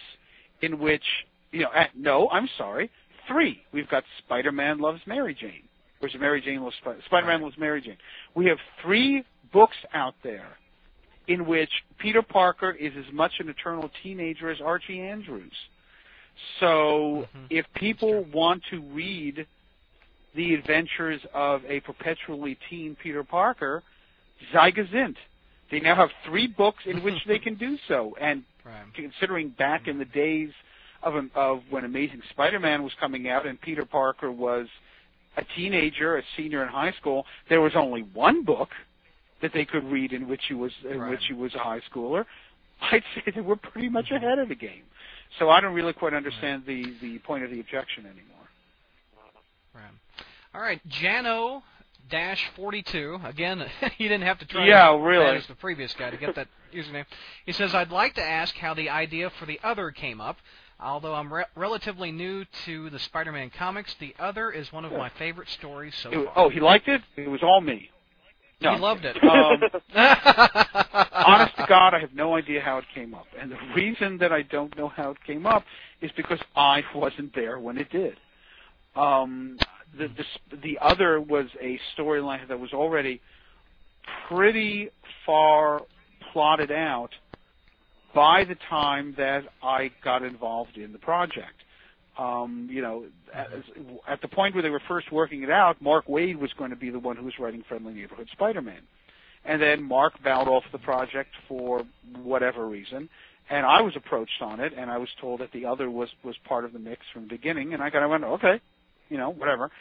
in which you know, uh, no, I'm sorry, three. We've got Spider-Man loves Mary Jane, or Mary Jane Spider- Spider-Man loves Mary Jane. We have three books out there in which Peter Parker is as much an eternal teenager as Archie Andrews. So Mhm. if people want to read the adventures of a perpetually teen Peter Parker, Zygazint. They now have three books in which they can *laughs* do so. And Right. considering back in the days of of when Amazing Spider-Man was coming out and Peter Parker was a teenager, a senior in high school, there was only one book that they could read in which he was in Right. which he was a high schooler. *laughs* I'd say that we're pretty much mm-hmm. ahead of the game. So I don't really quite understand the the point of the objection anymore. Right. All right, Jano dash forty two. Again, *laughs* he didn't have to try Yeah, really. as the previous guy to get that *laughs* username. He says, "I'd like to ask how the idea for the other came up." Although I'm re- relatively new to the Spider-Man comics, the other is one of my favorite stories so It far. oh, he liked it. It was all me. No, He loved it. Um, *laughs* honest to God, I have no idea how it came up. And the reason that I don't know how it came up is because I wasn't there when it did. Um, the, the the other was a storyline that was already pretty far plotted out by the time that I got involved in the project. Um, you know, at, at the point where they were first working it out, Mark Waid was going to be the one who was writing Friendly Neighborhood Spider-Man. And then Mark bowed off the project for whatever reason, and I was approached on it, and I was told that the other was was part of the mix from the beginning, and I kind of went, okay, you know, whatever.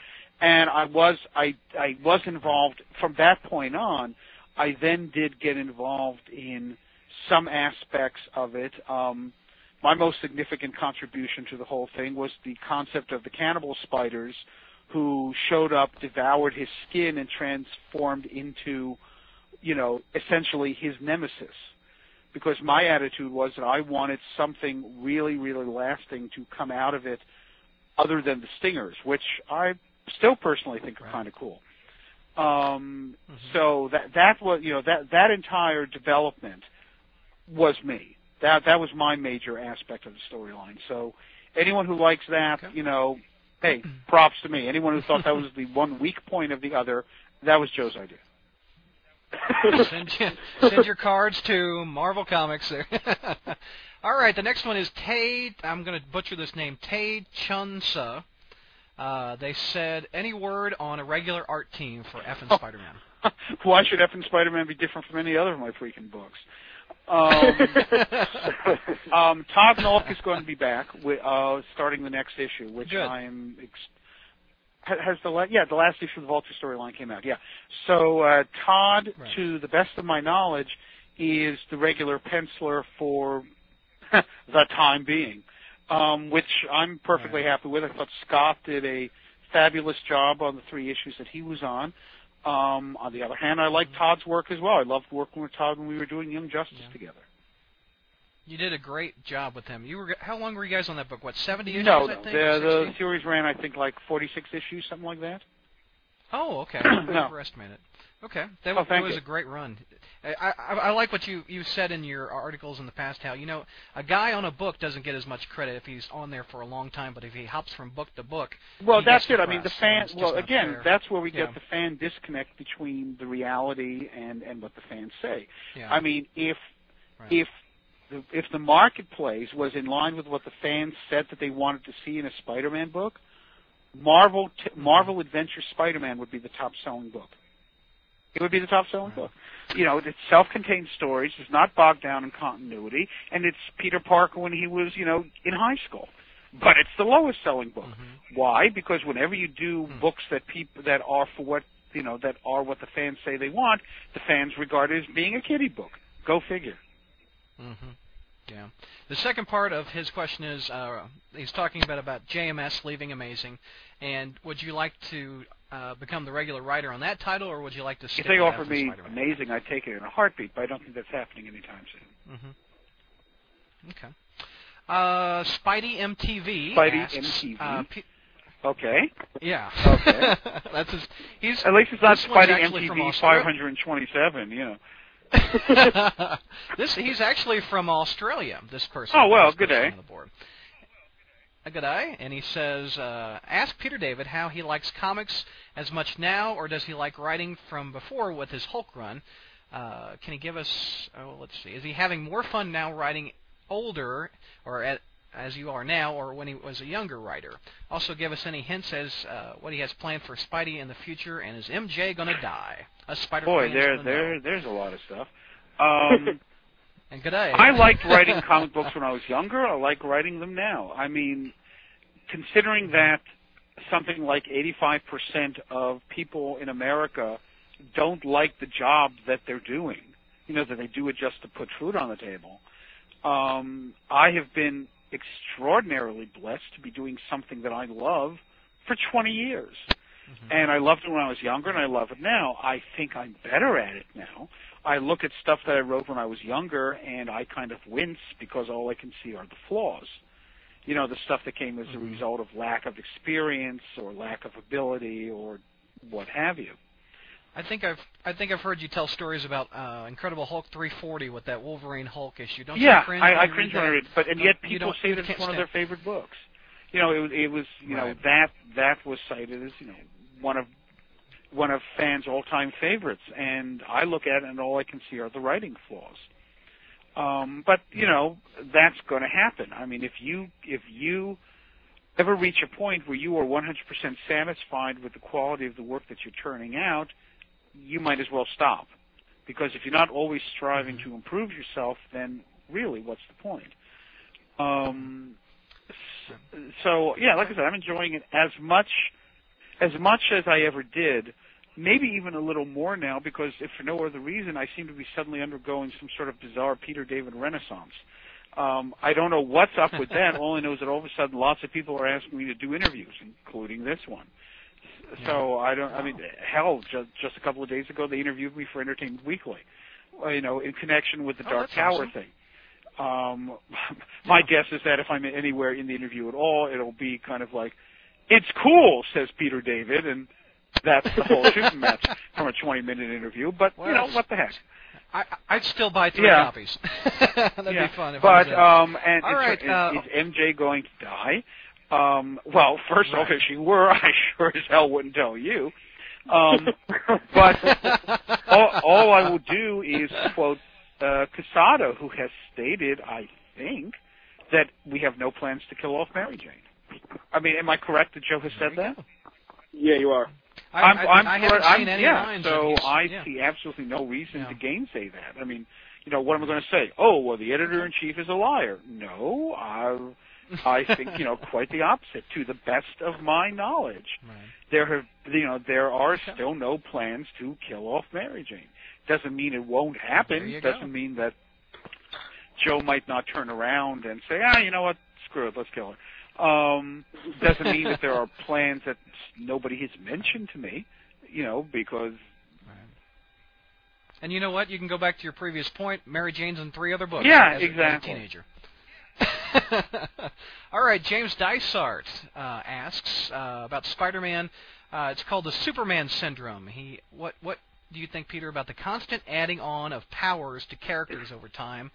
And I was I I was involved from that point on. I then did get involved in some aspects of it. Um, my most significant contribution to the whole thing was the concept of the cannibal spiders who showed up, devoured his skin, and transformed into, you know, essentially his nemesis. Because my attitude was that I wanted something really, really lasting to come out of it other than the stingers, which I still personally think are Right. kind of cool. Um, Mhm. So that that was you know that that entire development was me. That that was my major aspect of the storyline. So anyone who likes that, Okay. you know, hey, *clears throat* props to me. Anyone who thought that was the one weak point of the other, that was Joe's idea. send, you- send your cards to Marvel Comics there. *laughs* All right, the next one is Tay. I'm going to butcher this name. Tay Chunsa. Uh, they said any word on a regular art team for F and *laughs* Spider-Man. Why should F and Spider-Man be different from any other of my freaking books? Um, *laughs* um, Todd Nauck is going to be back, with, uh, starting the next issue, which Good. I'm. Ex- has the la- yeah the last issue of the Vulture storyline came out yeah so uh, Todd Right. to the best of my knowledge is the regular penciler for *laughs* the time being um, which I'm perfectly Right. happy with I thought Scott did a fabulous job on the three issues that he was on um, on the other hand I like Todd's work as well I loved working with Todd when we were doing Young Justice Yeah. together You did a great job with him. You were how long were you guys on that book? What seventy issues? no I no think, the, the series ran I think like 46 issues something like that Oh, okay. *clears throat* No. I overestimated. Okay, that, Oh, was- a great run. I, I, I like what you you said in your articles in the past. How you know a guy on a book doesn't get as much credit if he's on there for a long time, but if he hops from book to book, Well, that's it. I mean, the fan. and it's just Well, again, fair. that's where we Yeah. get the fan disconnect between the reality and and what the fans say. yeah. I mean, if Right. if the, if the marketplace was in line with what the fans said that they wanted to see in a Spider-Man book, Marvel t- Mm-hmm. Marvel Adventure Spider-Man would be the top-selling book. It would be the top-selling book. You know, it's self-contained stories. It's not bogged down in continuity, and it's Peter Parker when he was, you know, in high school. But it's the lowest-selling book. Mhm. Why? Because whenever you do Hmm. books that people that are for what you know that are what the fans say they want, the fans regard it as being a kiddie book. Go figure. hmm Yeah. The second part of his question is uh, he's talking about about JMS leaving Amazing, and would you like to uh, become the regular writer on that title, or would you like to stick If they offer me Spider-Man? amazing, I'd take it in a heartbeat. But I don't think that's happening anytime soon. hmm Okay. Uh, Spidey MTV. Spidey asks, MTV? Uh, P- Okay. yeah. Okay. *laughs* That's his. He's. At least it's not Spidey MTV 527. You know. *laughs* this he's actually from Australia. This person. Oh, well, good day. on the board. A good eye, and he says, uh, "Ask Peter David how he likes comics as much now, or does he like writing from before with his Hulk run? Uh, can he give us? Oh, let's see. Is he having more fun now writing older, or at, as you are now, or when he was a younger writer? Also, give us any hints as uh, what he has planned for Spidey in the future, and is MJ gonna die? A Spider Boy, there, there, know. there's a lot of stuff. Um, *laughs* And good day. I liked writing comic books when I was younger. I like writing them now. I mean, considering that something like 85% of people in America don't like the job that they're doing, you know, that they do it just to put food on the table. Um, I have been extraordinarily blessed to be doing something that I love for 20 years. And I loved it when I was younger, and I love it now. I think I'm better at it now. I look at stuff that I wrote when I was younger, and I kind of wince because all I can see are the flaws. You know, the stuff that came as a Mhm. result of lack of experience or lack of ability or what have you. I think I've I think I've heard you tell stories about uh, Incredible Hulk 340 with that Wolverine Hulk issue. Don't yeah, you cringe I, I cringe when I read, but and Don't- yet people say that it's one of their favorite books. You know, it, it was you know that that was cited as you know one of one of fans' all-time favorites, and I look at it and all I can see are the writing flaws. Um, but you know that's going to happen. I mean, if you if you ever reach a point where you are 100% satisfied with the quality of the work that you're turning out, you might as well stop. Because if you're not always striving to improve yourself, then really, what's the point? Um, so yeah, like I said, I'm enjoying it as much as much as I ever did. Maybe even a little more now, because if for no other reason, I seem to be suddenly undergoing some sort of bizarre Peter David renaissance. Um, I don't know what's up with that. *laughs* all I know is that all of a sudden, lots of people are asking me to do interviews, including this one. So I don't. I mean, hell, just just a couple of days ago, they interviewed me for Entertainment Weekly. uh, You know, in connection with the Oh, Dark Tower awesome. thing. Um, *laughs* my guess is that if I'm anywhere in the interview at all, it'll be kind of like, "It's cool," says Peter David, and that's the whole shooting match from a 20-minute interview. But you know, what the heck? I, I'd still buy three Yeah. copies. *laughs* That'd yeah. be fun. If but um, and All is, right, is, uh, is MJ going to die? Um, well, first off, if she were, *laughs* I sure as hell wouldn't tell you. Um, but *laughs* all, all I will do is quote uh, Quesada, who has stated, I think, that we have no plans to kill off Mary Jane. I mean, am I correct that Joe has said that? Yeah, you are. I, I'm, I, I'm, I haven't I'm seen any yeah, lines. so I yeah. see absolutely no reason Yeah. to gainsay that. I mean, you know, what am I going to say? Oh, well, the editor in chief is a liar. No, I, I think you know *laughs* quite the opposite. To the best of my knowledge, Right. there have you know there are Okay. still no plans to kill off Mary Jane. Doesn't mean it won't happen. Doesn't mean that Joe might not turn around and say, ah, you know what, screw it, let's kill her. Um, *laughs* doesn't mean that there are plans that nobody has mentioned to me. You know, because And you know what? You can go back to your previous point. Mary Jane's in three other books. Yeah, as a- as a exactly. teenager. *laughs* All right, James Dysart uh, asks uh, about Spider-Man. Uh, it's called the Superman syndrome. He, what, what do you think, Peter, about the constant adding on of powers to characters over time,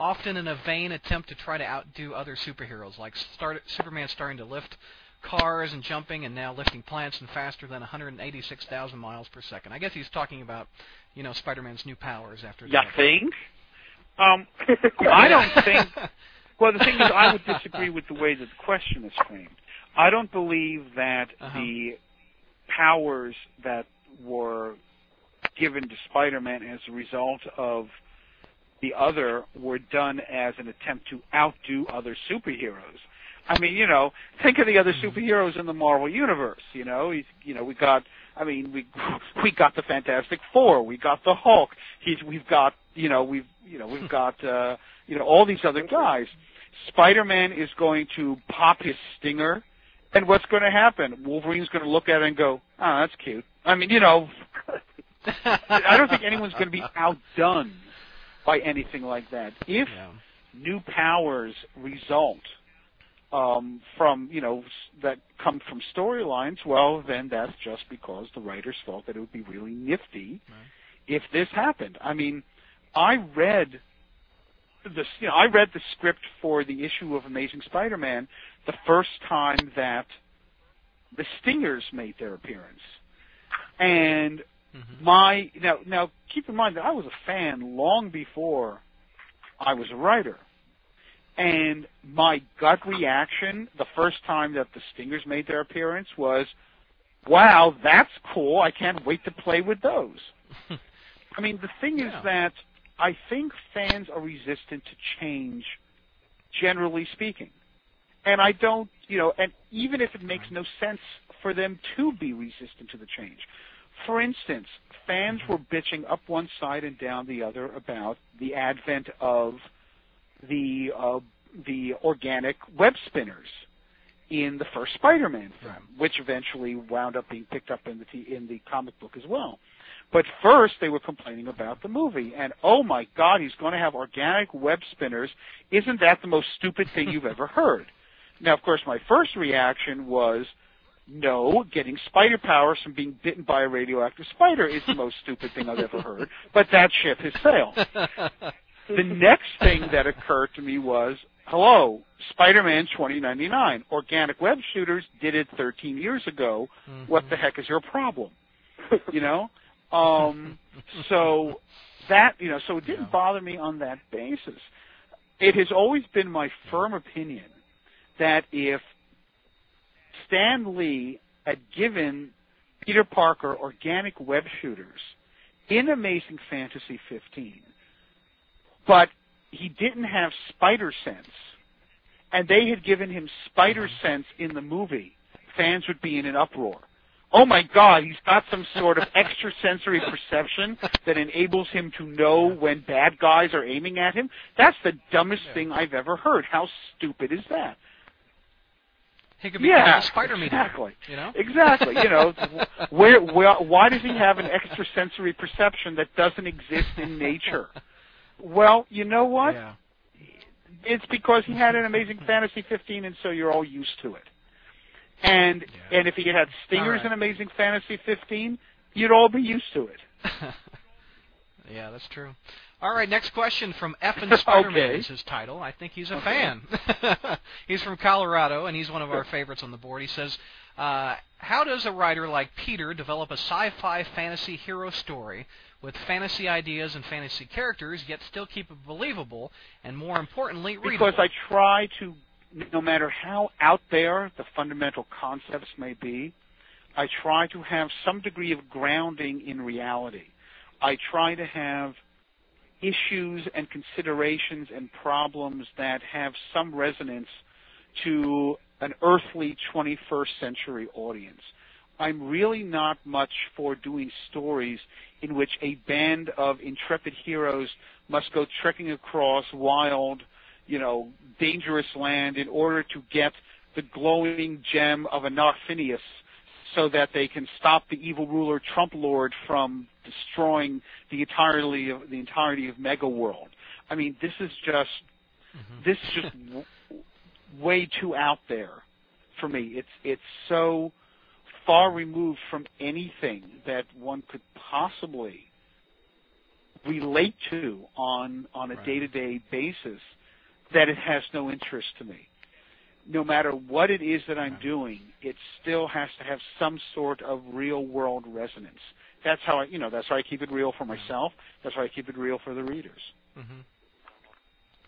often in a vain attempt to try to outdo other superheroes, like start, Superman starting to lift cars and jumping, and now lifting plants and faster than 186,000 miles per second. I guess he's talking about, you know, Spider-Man's new powers after. you the- think? Um, I don't think. *laughs* Well, the thing is, I would disagree with the way that the question is framed. I don't believe that Uh-huh. the powers that were given to Spider-Man as a result of the other were done as an attempt to outdo other superheroes. I mean, you know, think of the other superheroes in the Marvel universe. You know, he's, you know, we got. I mean, we *laughs* we got the Fantastic Four, we got the Hulk. He's, we've got, you know, we've, you know, we've *laughs* got, uh, you know, all these other guys. Spider-Man is going to pop his stinger, and what's going to happen? Wolverine's going to look at it and go, "Oh, that's cute." I mean, you know, *laughs* I don't think anyone's going to be outdone by anything like that. If Yeah. new powers result um, from you know that come from storylines, well, then that's just because the writers thought that it would be really nifty Right. if this happened. I mean, I read the you know I read the script for the issue of Amazing Spider-Man the first time that the Stingers made their appearance, and Mhm. my now now keep in mind that I was a fan long before I was a writer. And my gut reaction the first time that the Stingers made their appearance was, "Wow, that's cool. I can't wait to play with those." *laughs* I mean, the thing Yeah. is that I think fans are resistant to change generally speaking. And I don't, you know, and even if it makes no sense for them to be resistant to the change. For instance, fans were bitching up one side and down the other about the advent of the uh, the organic web spinners in the first Spider-Man film, which eventually wound up being picked up in the t- in the comic book as well. But first, they were complaining about the movie, and oh my God, he's going to have organic web spinners. Isn't that the most stupid thing you've ever heard? *laughs* Now, of course, my first reaction was, no, getting spider powers from being bitten by a radioactive spider is the most stupid thing I've ever heard. But that ship has sailed. *laughs* The next thing that occurred to me was, hello, Spider-Man 2099. Organic web shooters did it 13 years ago. What the heck is your problem? You know? Um, so that, you know, so it didn't Yeah. bother me on that basis. It has always been my firm opinion that if Stan Lee had given Peter Parker organic web shooters in Amazing Fantasy 15, but he didn't have spider sense, and they had given him spider mm-hmm. sense in the movie, fans would be in an uproar. Oh my God, he's got some sort of extrasensory perception that enables him to know when bad guys are aiming at him. That's the dumbest thing I've ever heard. How stupid is that? He could become Yeah, a spider meter. exactly. You know. Exactly. You know, *laughs* where, where, why does he have an extrasensory perception that doesn't exist in nature? Well, you know what? Yeah. It's because he had an Amazing Fantasy 15, and so you're all used to it. And Yeah. and if he had stingers right. in Amazing Fantasy 15, you'd all be used to it. *laughs* yeah, that's true. All right, next question from Effin *laughs* Spider-Man Okay. is his title. I think he's a fan. *laughs* he's from Colorado, and he's one of our favorites on the board. He says, uh, "How does a writer like Peter develop a sci-fi fantasy hero story with fantasy ideas and fantasy characters, yet still keep it believable and, more importantly, readable?" Because I try to no matter how out there the fundamental concepts may be, I try to have some degree of grounding in reality. I try to have issues and considerations and problems that have some resonance to an earthly 21st century audience. I'm really not much for doing stories in which a band of intrepid heroes must go trekking across wild, you know, dangerous land in order to get the glowing gem of a Narfinius so that they can stop the evil ruler Trump Lord from destroying the entirety of the entirety of Mega World. I mean, this is just mm-hmm. this is just w- way too out there for me. It's it's so far removed from anything that one could possibly relate to on on a right. day-to-day basis that it has no interest to me no matter what it is that I'm doing, it still has to have some sort of real world resonance. That's how I, you know, that's how I keep it real for myself. That's how I keep it real for the readers. Mm-hmm.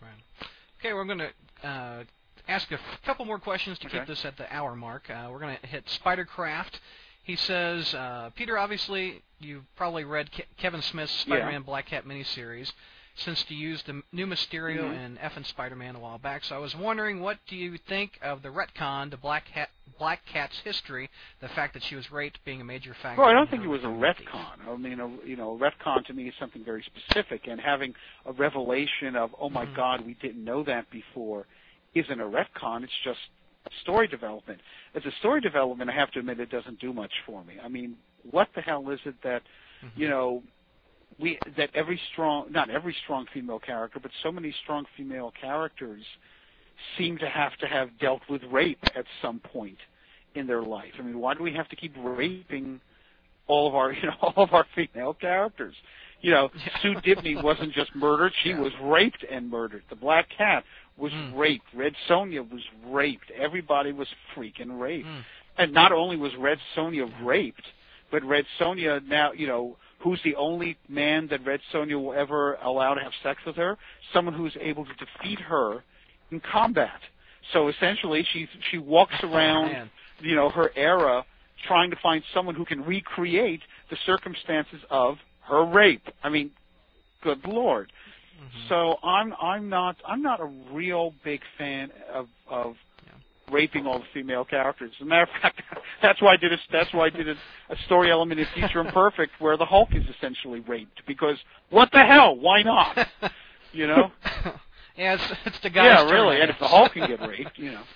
Right. Okay, we're going to uh, ask a couple more questions to okay. keep this at the hour mark. Uh, we're going to hit Spidercraft. He says, uh, Peter, obviously you've probably read Ke- Kevin Smith's Spider-Man yeah. Black Cat miniseries since you used the new Mysterio mm-hmm. and F and Spider-Man a while back. So I was wondering, what do you think of the retcon to Black Hat, Black Cat's history, the fact that she was raped being a major factor? Well, I don't think it was a retcon. I mean, a, you know, a retcon to me is something very specific, and having a revelation of, oh my mm-hmm. God, we didn't know that before, isn't a retcon. It's just story development. As a story development, I have to admit it doesn't do much for me. I mean, what the hell is it that, mm-hmm. you know, that every strong not every strong female character, but so many strong female characters seem to have to have dealt with rape at some point in their life. I mean, why do we have to keep raping all of our *laughs* you know all of our female characters? You know, Sue Dibney wasn't just murdered; she yeah. was raped and murdered. The Black Cat was mm. raped. Red Sonja was raped. Everybody was freaking raped. Mm. And not only was Red Sonja raped, but Red Sonja now, you know, who's the only man that Red Sonja will ever allow to have sex with her? Someone who's able to defeat her in combat. So essentially, she she walks *laughs* oh, around, oh, you know, her era, trying to find someone who can recreate the circumstances of her rape. I mean, good lord. Mm-hmm. So I'm I'm not I'm not a real big fan of of raping all the female characters. As a matter of fact, *laughs* that's why I did a that's why I did a, a story element in Future Imperfect where the Hulk is essentially raped because what the hell? Why not? *laughs* You know? yeah, it's, it's the guy. Yeah, really. And if the Hulk can get raped, you know. *laughs*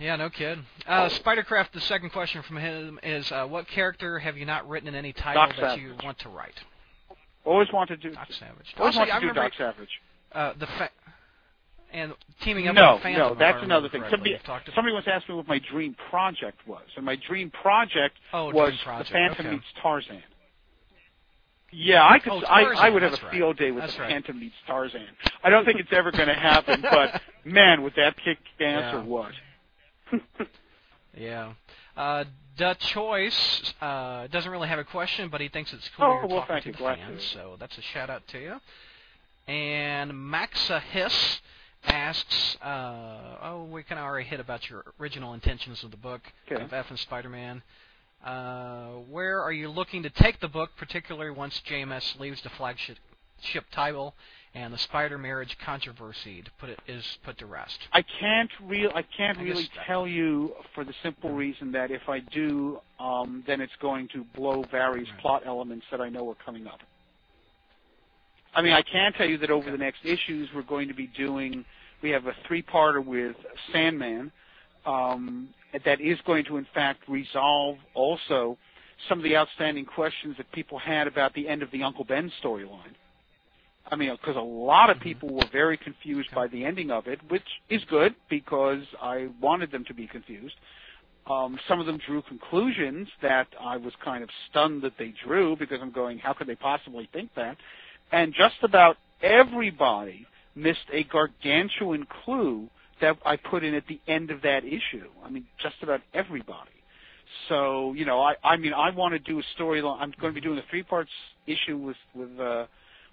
Yeah, no kid. Uh, Spidercraft. The second question from him is, uh, what character have you not written in any title Doc that Savage. you want to write? Always wanted to do. Doc Savage. Always wanted to do Doc Savage. Uh, the fa- and teaming up no, with Phantom. no, that's another thing. Somebody, somebody once asked me what my dream project was, and my dream project oh, was Dream Project. the Phantom okay. meets Tarzan. Yeah, I could. Oh, I, Tarzan, I would have a right. field day with That's the right. Phantom meets Tarzan. I don't think it's ever going to happen, but *laughs* man, would that kick ass Yeah. or what? *laughs* Yeah. Uh, the choice uh, doesn't really have a question, but he thinks it's cool Oh, you're well, talking to you. the Glad fans, to. so that's a shout out to you. And Maxa Hiss asks, uh, oh, we kind of already hit about your original intentions of the book Okay. of F and Spider-Man. Uh, where are you looking to take the book, particularly once JMS leaves the flagship ship title and the Spider marriage controversy to put it is put to rest? I can't real. I can't I really tell you for the simple reason that if I do, um, then it's going to blow various Right. plot elements that I know are coming up. I mean, I can tell you that over the next issues, we're going to be doing. We have a three-parter with Sandman um, that is going to, in fact, resolve also some of the outstanding questions that people had about the end of the Uncle Ben storyline. I mean, because a lot of Mhm. people were very confused by the ending of it, which is good because I wanted them to be confused. Um, some of them drew conclusions that I was kind of stunned that they drew because I'm going, how could they possibly think that? And just about everybody missed a gargantuan clue that I put in at the end of that issue. I mean, just about everybody. So, you know, I, I mean, I want to do a storyline. I'm going to be doing a three parts issue with with uh,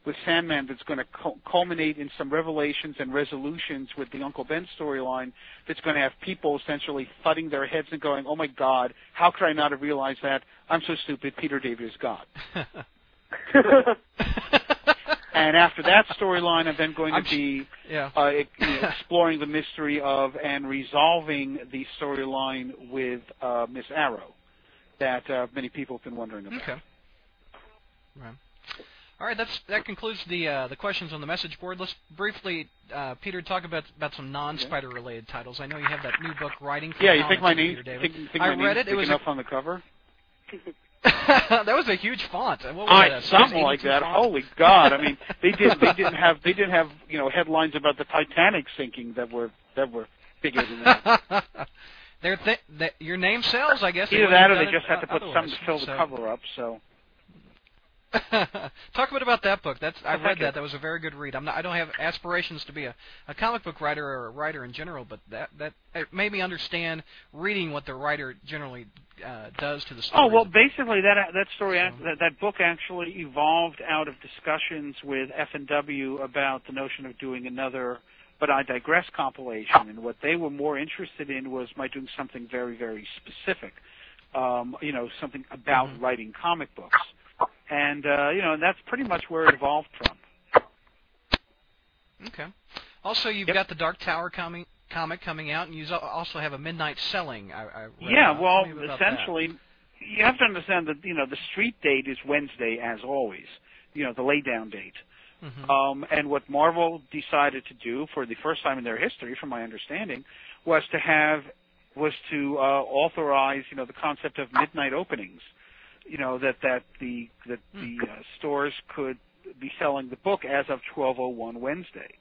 with Sandman that's going to cu- culminate in some revelations and resolutions with the Uncle Ben storyline that's going to have people essentially thudding their heads and going, "Oh my God, how could I not have realized that? I'm so stupid. Peter David is God." *laughs* *laughs* and after that storyline, I'm then going to be yeah. uh, exploring the mystery of and resolving the storyline with uh, Mysterio that uh, many people have been wondering about. Okay. Right. All right, that's that concludes the uh, the questions on the message board. Let's briefly, uh, Peter, talk about about some non-spider related titles. I know you have that new book, Writing. For Yeah, you think my with name? David. Think, think I my read it. It was big a- enough on the cover. *laughs* *laughs* that was a huge font. What was I, that, something like that. font? Holy God! I mean, they did. They *laughs* didn't have. They didn't have. You know, headlines about the Titanic sinking that were that were bigger than that. *laughs* They're th- that your name sells, I guess. Either that, or they just had to uh, put otherwise. something to fill the So- cover up. So *laughs* Talk a bit about that book. That's I Oh, thank read you. that. That was a very good read. I'm not, I don't have aspirations to be a, a comic book writer or a writer in general, but that that it made me understand reading what the writer generally uh, does to the story. Oh well, basically that that story So- that that book actually evolved out of discussions with F and W about the notion of doing another. But I digress compilation, and what they were more interested in was my doing something very very specific. Um, you know, something about Mhm. writing comic books, and uh, you know, and that's pretty much where it evolved from. okay. Also, you've Yep. got the Dark Tower coming comic coming out, and you also have a Midnight Selling. I, I Yeah, about. well, about that. essentially, you have to understand that you know the street date is Wednesday as always. You know, the laydown date. Mhm. Um, and what Marvel decided to do for the first time in their history, from my understanding, was to have was to uh, authorize you know the concept of midnight openings. You know that that the that the uh, stores could be selling the book as of 12:01 Wednesday.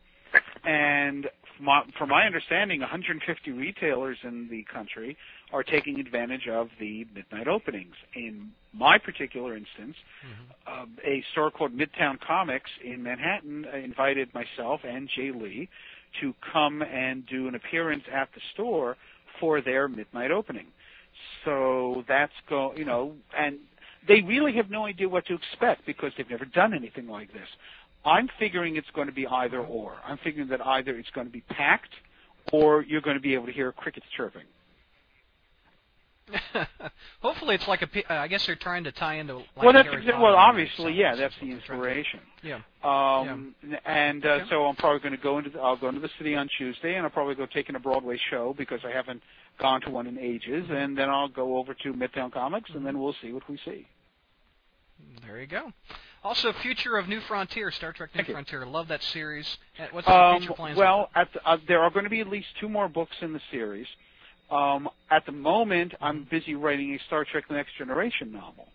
And from my, from my understanding, 150 retailers in the country are taking advantage of the midnight openings. In my particular instance, Mhm. um, a store called Midtown Comics in Manhattan invited myself and Jae Lee to come and do an appearance at the store for their midnight opening. So that's go, you know, and they really have no idea what to expect because they've never done anything like this. I'm figuring it's going to be either or. I'm figuring that either it's going to be packed or you're going to be able to hear crickets chirping. *laughs* Hopefully, it's like a. Uh, I guess they're trying to tie into. Like well, that's exa- well, obviously, yeah, that's the they're trying to- inspiration. Yeah. Um, and uh, Okay. so I'm probably going to go into the, I'll go into the city on Tuesday, and I'll probably go take in a Broadway show because I haven't gone to one in ages, Mm-hmm. and then I'll go over to Midtown Comics, and then we'll see what we see. There you go. Also, Future of New Frontier, Star Trek New Thank you. Frontier. Love that series. Uh, What's the Um, future plans? well, at the, uh, there are going to be at least two more books in the series. Um, at the moment, I'm busy writing a Star Trek: The Next Generation novel.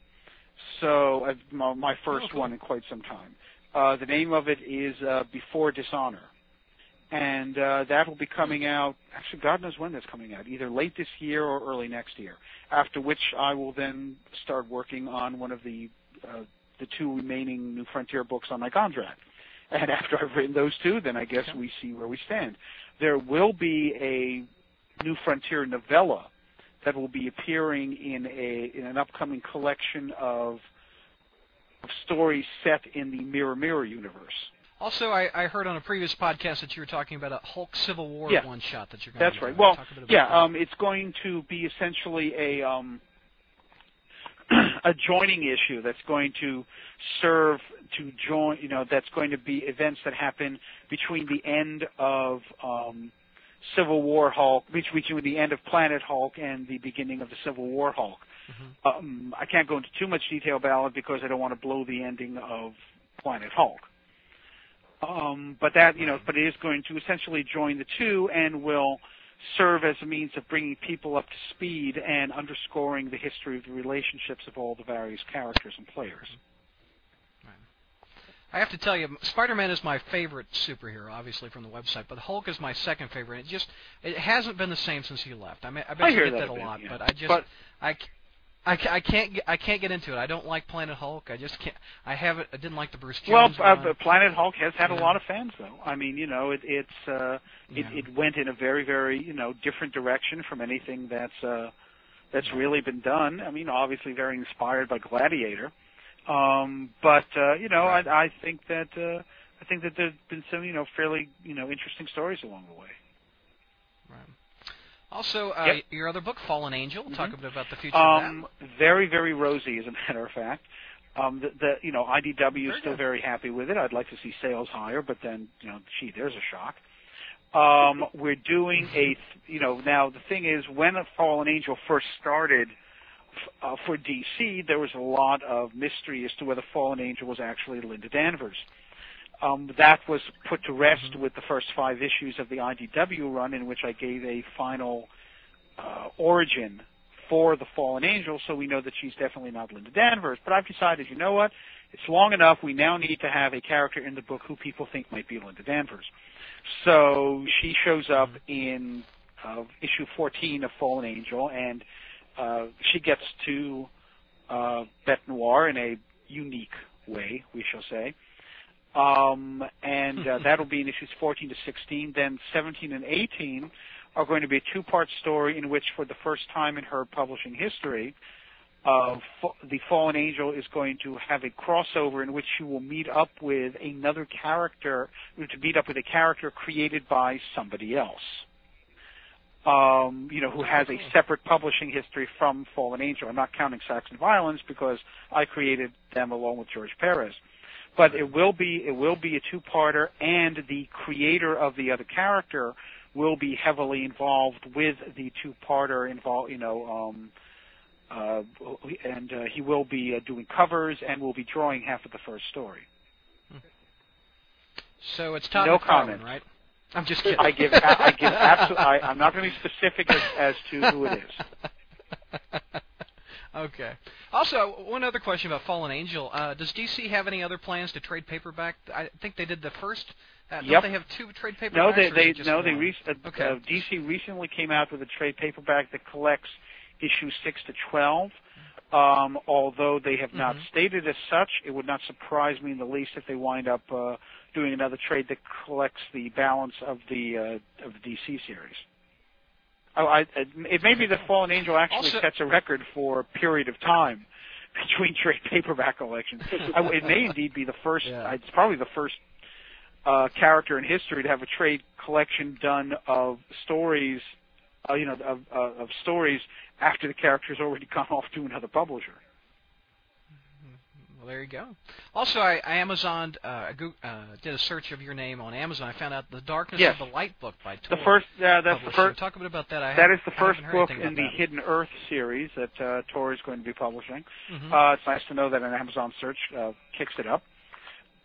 So, uh, my, my first Oh, cool. one in quite some time. Uh, the name of it is uh, Before Dishonor, and uh, that will be coming out. Actually, God knows when that's coming out. Either late this year or early next year. After which, I will then start working on one of the uh, the two remaining New Frontier books on my contract. And *laughs* after I've written those two, then I guess Okay. we see where we stand. There will be a New Frontier novella that will be appearing in a in an upcoming collection of, of stories set in the Mirror Mirror universe. also, I, I heard on a previous podcast that you were talking about a Hulk Civil War Yeah. one shot that you're going That's to right. Well, talk a bit about yeah, that. um, it's going to be essentially a um, *clears throat* a joining issue that's going to serve to join. You know, that's going to be events that happen between the end of um, Civil War Hulk, between the end of Planet Hulk and the beginning of the Civil War Hulk. Mhm. Um, I can't go into too much detail about it because I don't want to blow the ending of Planet Hulk. Um, but that you know, but it is going to essentially join the two and will serve as a means of bringing people up to speed and underscoring the history of the relationships of all the various characters and players. I have to tell you, Spider-Man is my favorite superhero, obviously from the website, but Hulk is my second favorite. It just it hasn't been the same since he left. I mean, I bet I you hear get that that a bit, lot, yeah. but I just But- I, c- I, ca- I can't I can't get into it. I don't like Planet Hulk. I just can't. I haven't. I didn't like the Bruce Well, Jones uh, one. Planet Hulk has had a lot of fans, though. I mean, you know, it, it's uh, it, Yeah. it went in a very, very you know different direction from anything that's uh, that's really been done. I mean, obviously very inspired by Gladiator, Um, but uh, you know, I, I think that uh, I think that there's been some you know fairly you know interesting stories along the way. Right. Also, uh, Yep. your other book, Fallen Angel. Talk Mhm. a bit about the future of Um, very very rosy, as a matter of fact. Um, the, the you know IDW is still very happy with it. I'd like to see sales higher, but then you know, gee, there's a shock. Um, we're doing a you know now the thing is when a Fallen Angel first started for DC, there was a lot of mystery as to whether Fallen Angel was actually Linda Danvers. Um, that was put to rest with the first five issues of the IDW run, in which I gave a final uh, origin for the Fallen Angel, so we know that she's definitely not Linda Danvers. But I've decided, you know what? It's long enough. We now need to have a character in the book who people think might be Linda Danvers. So she shows up in uh, issue 14 of Fallen Angel, and uh, she gets to uh, Bete Noire in a unique way, we shall say. Um, and uh, *laughs* that'll be in issues 14 to 16. Then 17 and 18 are going to be a two-part story in which, for the first time in her publishing history, uh, the Fallen Angel is going to have a crossover in which she will meet up with another character, to meet up with a character created by somebody else. Um, you know, who has a separate publishing history from Fallen Angel. I'm not counting Sachs and Violens because I created them along with George Perez. But it will be it will be a two-parter, and the creator of the other character will be heavily involved with the two-parter. Involved, you know, um, uh, and uh, he will be uh, doing covers and will be drawing half of the first story. So it's Todd No McFarlane, comment. right? I'm just kidding. I give I give absolutely. I'm not going to be specific as, as to who it is. *laughs* okay. Also, one other question about Fallen Angel. Uh, does DC have any other plans to trade paperback? I think they did the first. Uh, Yep. They have two trade paperbacks? No, they they no they re- uh, Okay. uh, DC recently came out with a trade paperback that collects issues six to twelve. Um, although they have not Mhm. stated as such, it would not surprise me in the least if they wind up uh, doing another trade that collects the balance of the uh, of the DC series. Oh, I, it may be that Fallen Angel actually Also- sets a record for a period of time *laughs* between trade paperback collections. I, it may indeed be the first. Yeah. It's probably the first uh, character in history to have a trade collection done of stories, uh, you know, of, uh, of stories after the character's already gone *laughs* off to another publisher. Well, there you go. Also, I, I Amazoned, uh, I uh, did a search of your name on Amazon. I found out the Darkness Yes. of the Light book by The first, uh, that's the first. Talk a bit about that. I That the first book in the about Hidden Earth series that uh, Tor is going to be publishing. that. Mhm. Uh, it's nice to know that an Amazon search uh, kicks it up.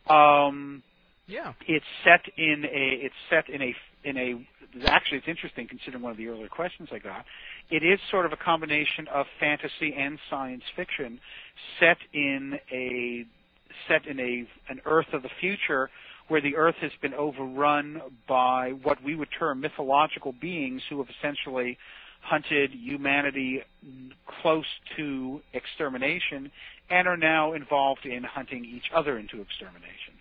Um, yeah. it's set in a it's set in a in a actually it's interesting considering one of the earlier questions I got. It is sort of a combination of fantasy and science fiction set in a set in a an Earth of the future where the Earth has been overrun by what we would term mythological beings who have essentially hunted humanity close to extermination and are now involved in hunting each other into extermination.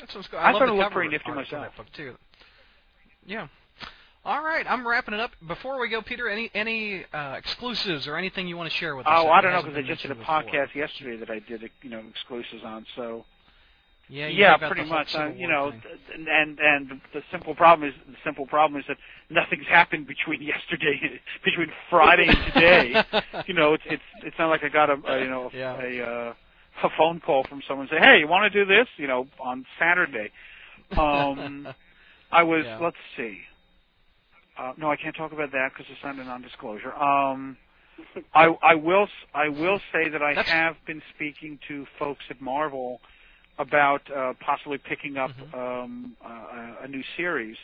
That sounds good. I love thought the it looked cover pretty nifty art for myself. That book too. Yeah. All right, I'm wrapping it up. Before we go, Peter, any any uh, exclusives or anything you want to share with us? Oh, that I don't know because I just did a before? podcast yesterday that I did, you know, exclusives on. So Yeah, you yeah, pretty much. Uh, you know, thing. and and the simple problem is the simple problem is that nothing's happened between *laughs* yesterday, between Friday and today. *laughs* you know, it's it's it's not like I got a, a you know Yeah. a uh, a phone call from someone saying, "Hey, you want to do this?" You know, on Saturday. Um, *laughs* I was Yeah. let's see. Uh, no, I can't talk about that because it's under non-disclosure. Um, I, I will s- I will say that I That's- have been speaking to folks at Marvel about uh, possibly picking up Mhm. um, uh, a new series,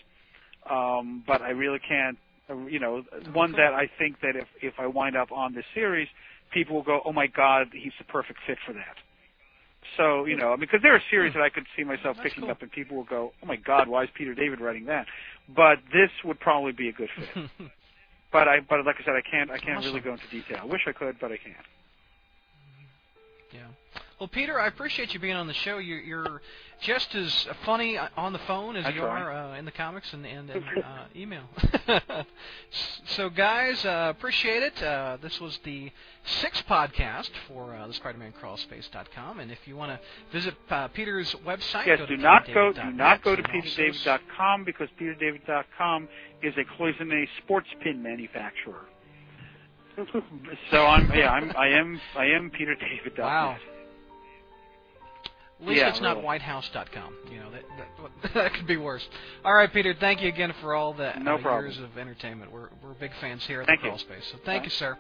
um, but I really can't. Uh, you know, one that I think that if if I wind up on this series, people will go, "Oh my God, he's the perfect fit for that." So you know, I mean, because there are series that I could see myself That's picking cool. up, and people will go, "Oh my God, why is Peter David writing that?" But this would probably be a good fit. *laughs* But I, but like I said, I can't, I can't really go into detail. I wish I could, but I can't. yeah. Well, Peter, I appreciate you being on the show. You're, you're just as funny on the phone as That's you right. are uh, in the comics and, and, and *laughs* uh, email. *laughs* so, guys, uh, appreciate it. Uh, this was the sixth podcast for uh, the Spider-Man Crawlspace.com, and if you want to visit uh, Peter's website, Yes, do not go do not go to peterdavid.com because peterdavid.com is a Cloisonne sports pin manufacturer. *laughs* so I'm yeah I'm I am I am peterdavid.net. Wow. At least Yeah, it's not really. whitehouse.com. You know that, that *laughs* that could be worse. All right, Peter. Thank you again for all the No uh, years of entertainment. We're we're big fans here at Thank the. Crawl Space. So thank Bye. you, sir.